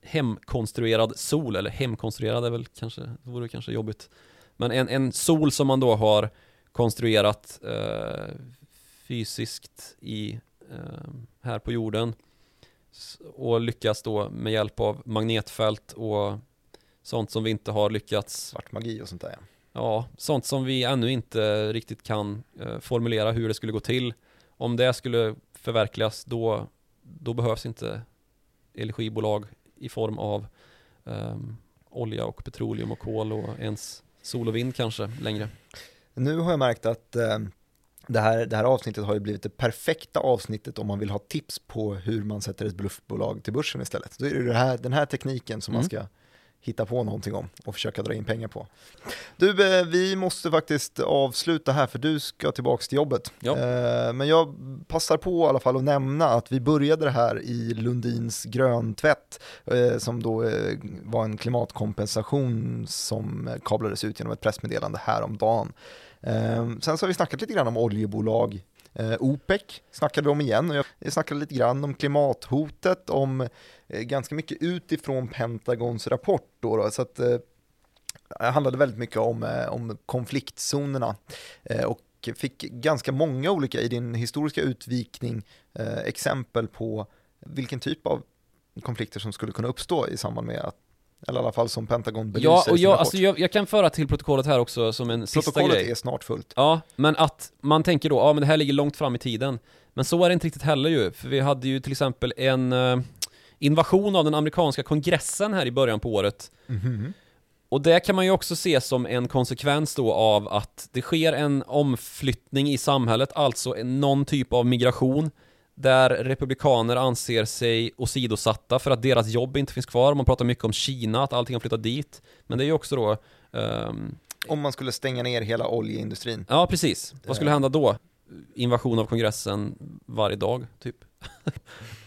hemkonstruerad sol, eller hemkonstruerad är väl kanske, det vore kanske jobbigt. Men en, en sol som man då har konstruerat eh, fysiskt i, eh, här på jorden och lyckas då med hjälp av magnetfält och sånt som vi inte har lyckats, Svart magi och sånt där ja. ja, sånt som vi ännu inte riktigt kan eh, formulera hur det skulle gå till. Om det skulle förverkligas då, då behövs inte energibolag i form av ehm, olja och petroleum och kol och ens sol och vind kanske längre. Nu har jag märkt att eh, det här, det här avsnittet har ju blivit det perfekta avsnittet om man vill ha tips på hur man sätter ett bluffbolag till börsen istället. Då är det, det här, den här tekniken som man Mm. ska hitta på någonting om och försöka dra in pengar på. Du, eh, vi måste faktiskt avsluta här för du ska tillbaka till jobbet. Ja. Eh, Men jag passar på i alla fall att nämna att vi började det här i Lundins gröntvätt eh, som då var en klimatkompensation som kablades ut genom ett pressmeddelande häromdagen. Sen så har vi snackat lite grann om oljebolag. OPEC snackade vi om igen och jag snackade lite grann om klimathotet, om ganska mycket utifrån Pentagons rapport då, då så att eh, det handlade väldigt mycket om, eh, om konfliktzonerna eh, och fick ganska många olika i din historiska utvikning eh, exempel på vilken typ av konflikter som skulle kunna uppstå i samband med att, eller i alla fall som Pentagon belyser Ja, och jag, alltså jag, jag kan föra till protokollet här också som en sista Protokollet grej. är snart fullt. Ja, men att man tänker då, ja men det här ligger långt fram i tiden. Men så är det inte riktigt heller ju, för vi hade ju till exempel en eh, invasion av den amerikanska kongressen här i början på året. Mhm. Och det kan man ju också se som en konsekvens då av att det sker en omflyttning i samhället, alltså någon typ av migration där republikaner anser sig åsidosatta för att deras jobb inte finns kvar. Man pratar mycket om Kina, att allting har flyttat dit. Men det är ju också då ehm, Om man skulle stänga ner hela oljeindustrin. Ja, precis. Vad skulle hända då? Invasion av kongressen varje dag, typ.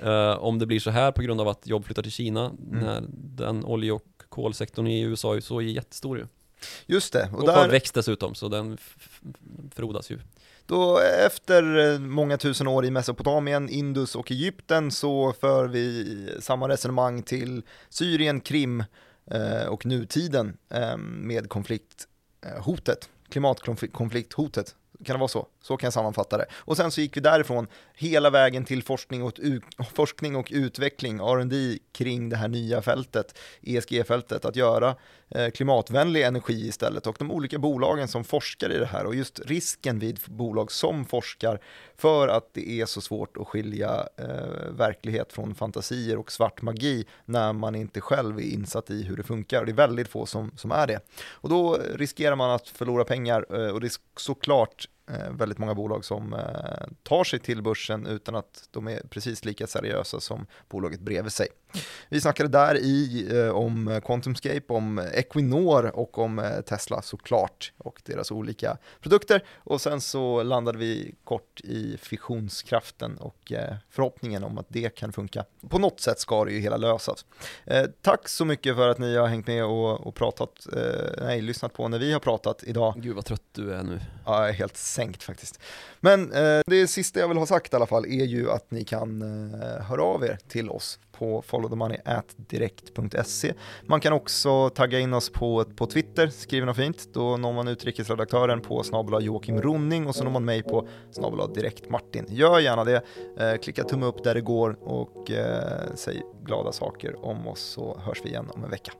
Eh, om det blir så här på grund av att jobb flyttar till Kina, när den olje och kolsektorn i USA är så är jättestor ju. Just det, och Och har där, växt dessutom, så den frodas ju. Då efter eh, många tusen år i Mesopotamien, Indus och Egypten så för vi samma resonemang till Syrien, Krim eh, och nutiden eh, med konflikthotet, klimatkonflikthotet. Kan det vara så? Så kan jag sammanfatta det. Och sen så gick vi därifrån hela vägen till forskning och, forskning och utveckling, R&D kring det här nya fältet, ESG-fältet, att göra eh, klimatvänlig energi istället och de olika bolagen som forskar i det här och just risken vid bolag som forskar för att det är så svårt att skilja eh, verklighet från fantasier och svart magi när man inte själv är insatt i hur det funkar och det är väldigt få som, som är det. Och då riskerar man att förlora pengar eh, och det är såklart Eh, väldigt många bolag som eh, tar sig till börsen utan att de är precis lika seriösa som bolaget bredvid sig. Vi snackade där i eh, om QuantumScape, om Equinor och om eh, Tesla såklart och deras olika produkter och sen så landade vi kort i fissionskraften och eh, förhoppningen om att det kan funka. På något sätt ska det ju hela lösas. Eh, tack så mycket för att ni har hängt med och, och pratat, eh, nej, lyssnat på när vi har pratat idag. Gud vad trött du är nu. Ja, jag är helt sänkt faktiskt. Men eh, det sista jag vill ha sagt i alla fall är ju att ni kan eh, höra av er till oss på followthemoney.direkt.se. Man kan också tagga in oss på, på Twitter, skriv något fint. Då når man utrikesredaktören på snabel Joakim Ronning och så når man mig på snabel direkt Martin. Gör gärna det, eh, klicka tumme upp där det går och eh, säg glada saker om oss så hörs vi igen om en vecka.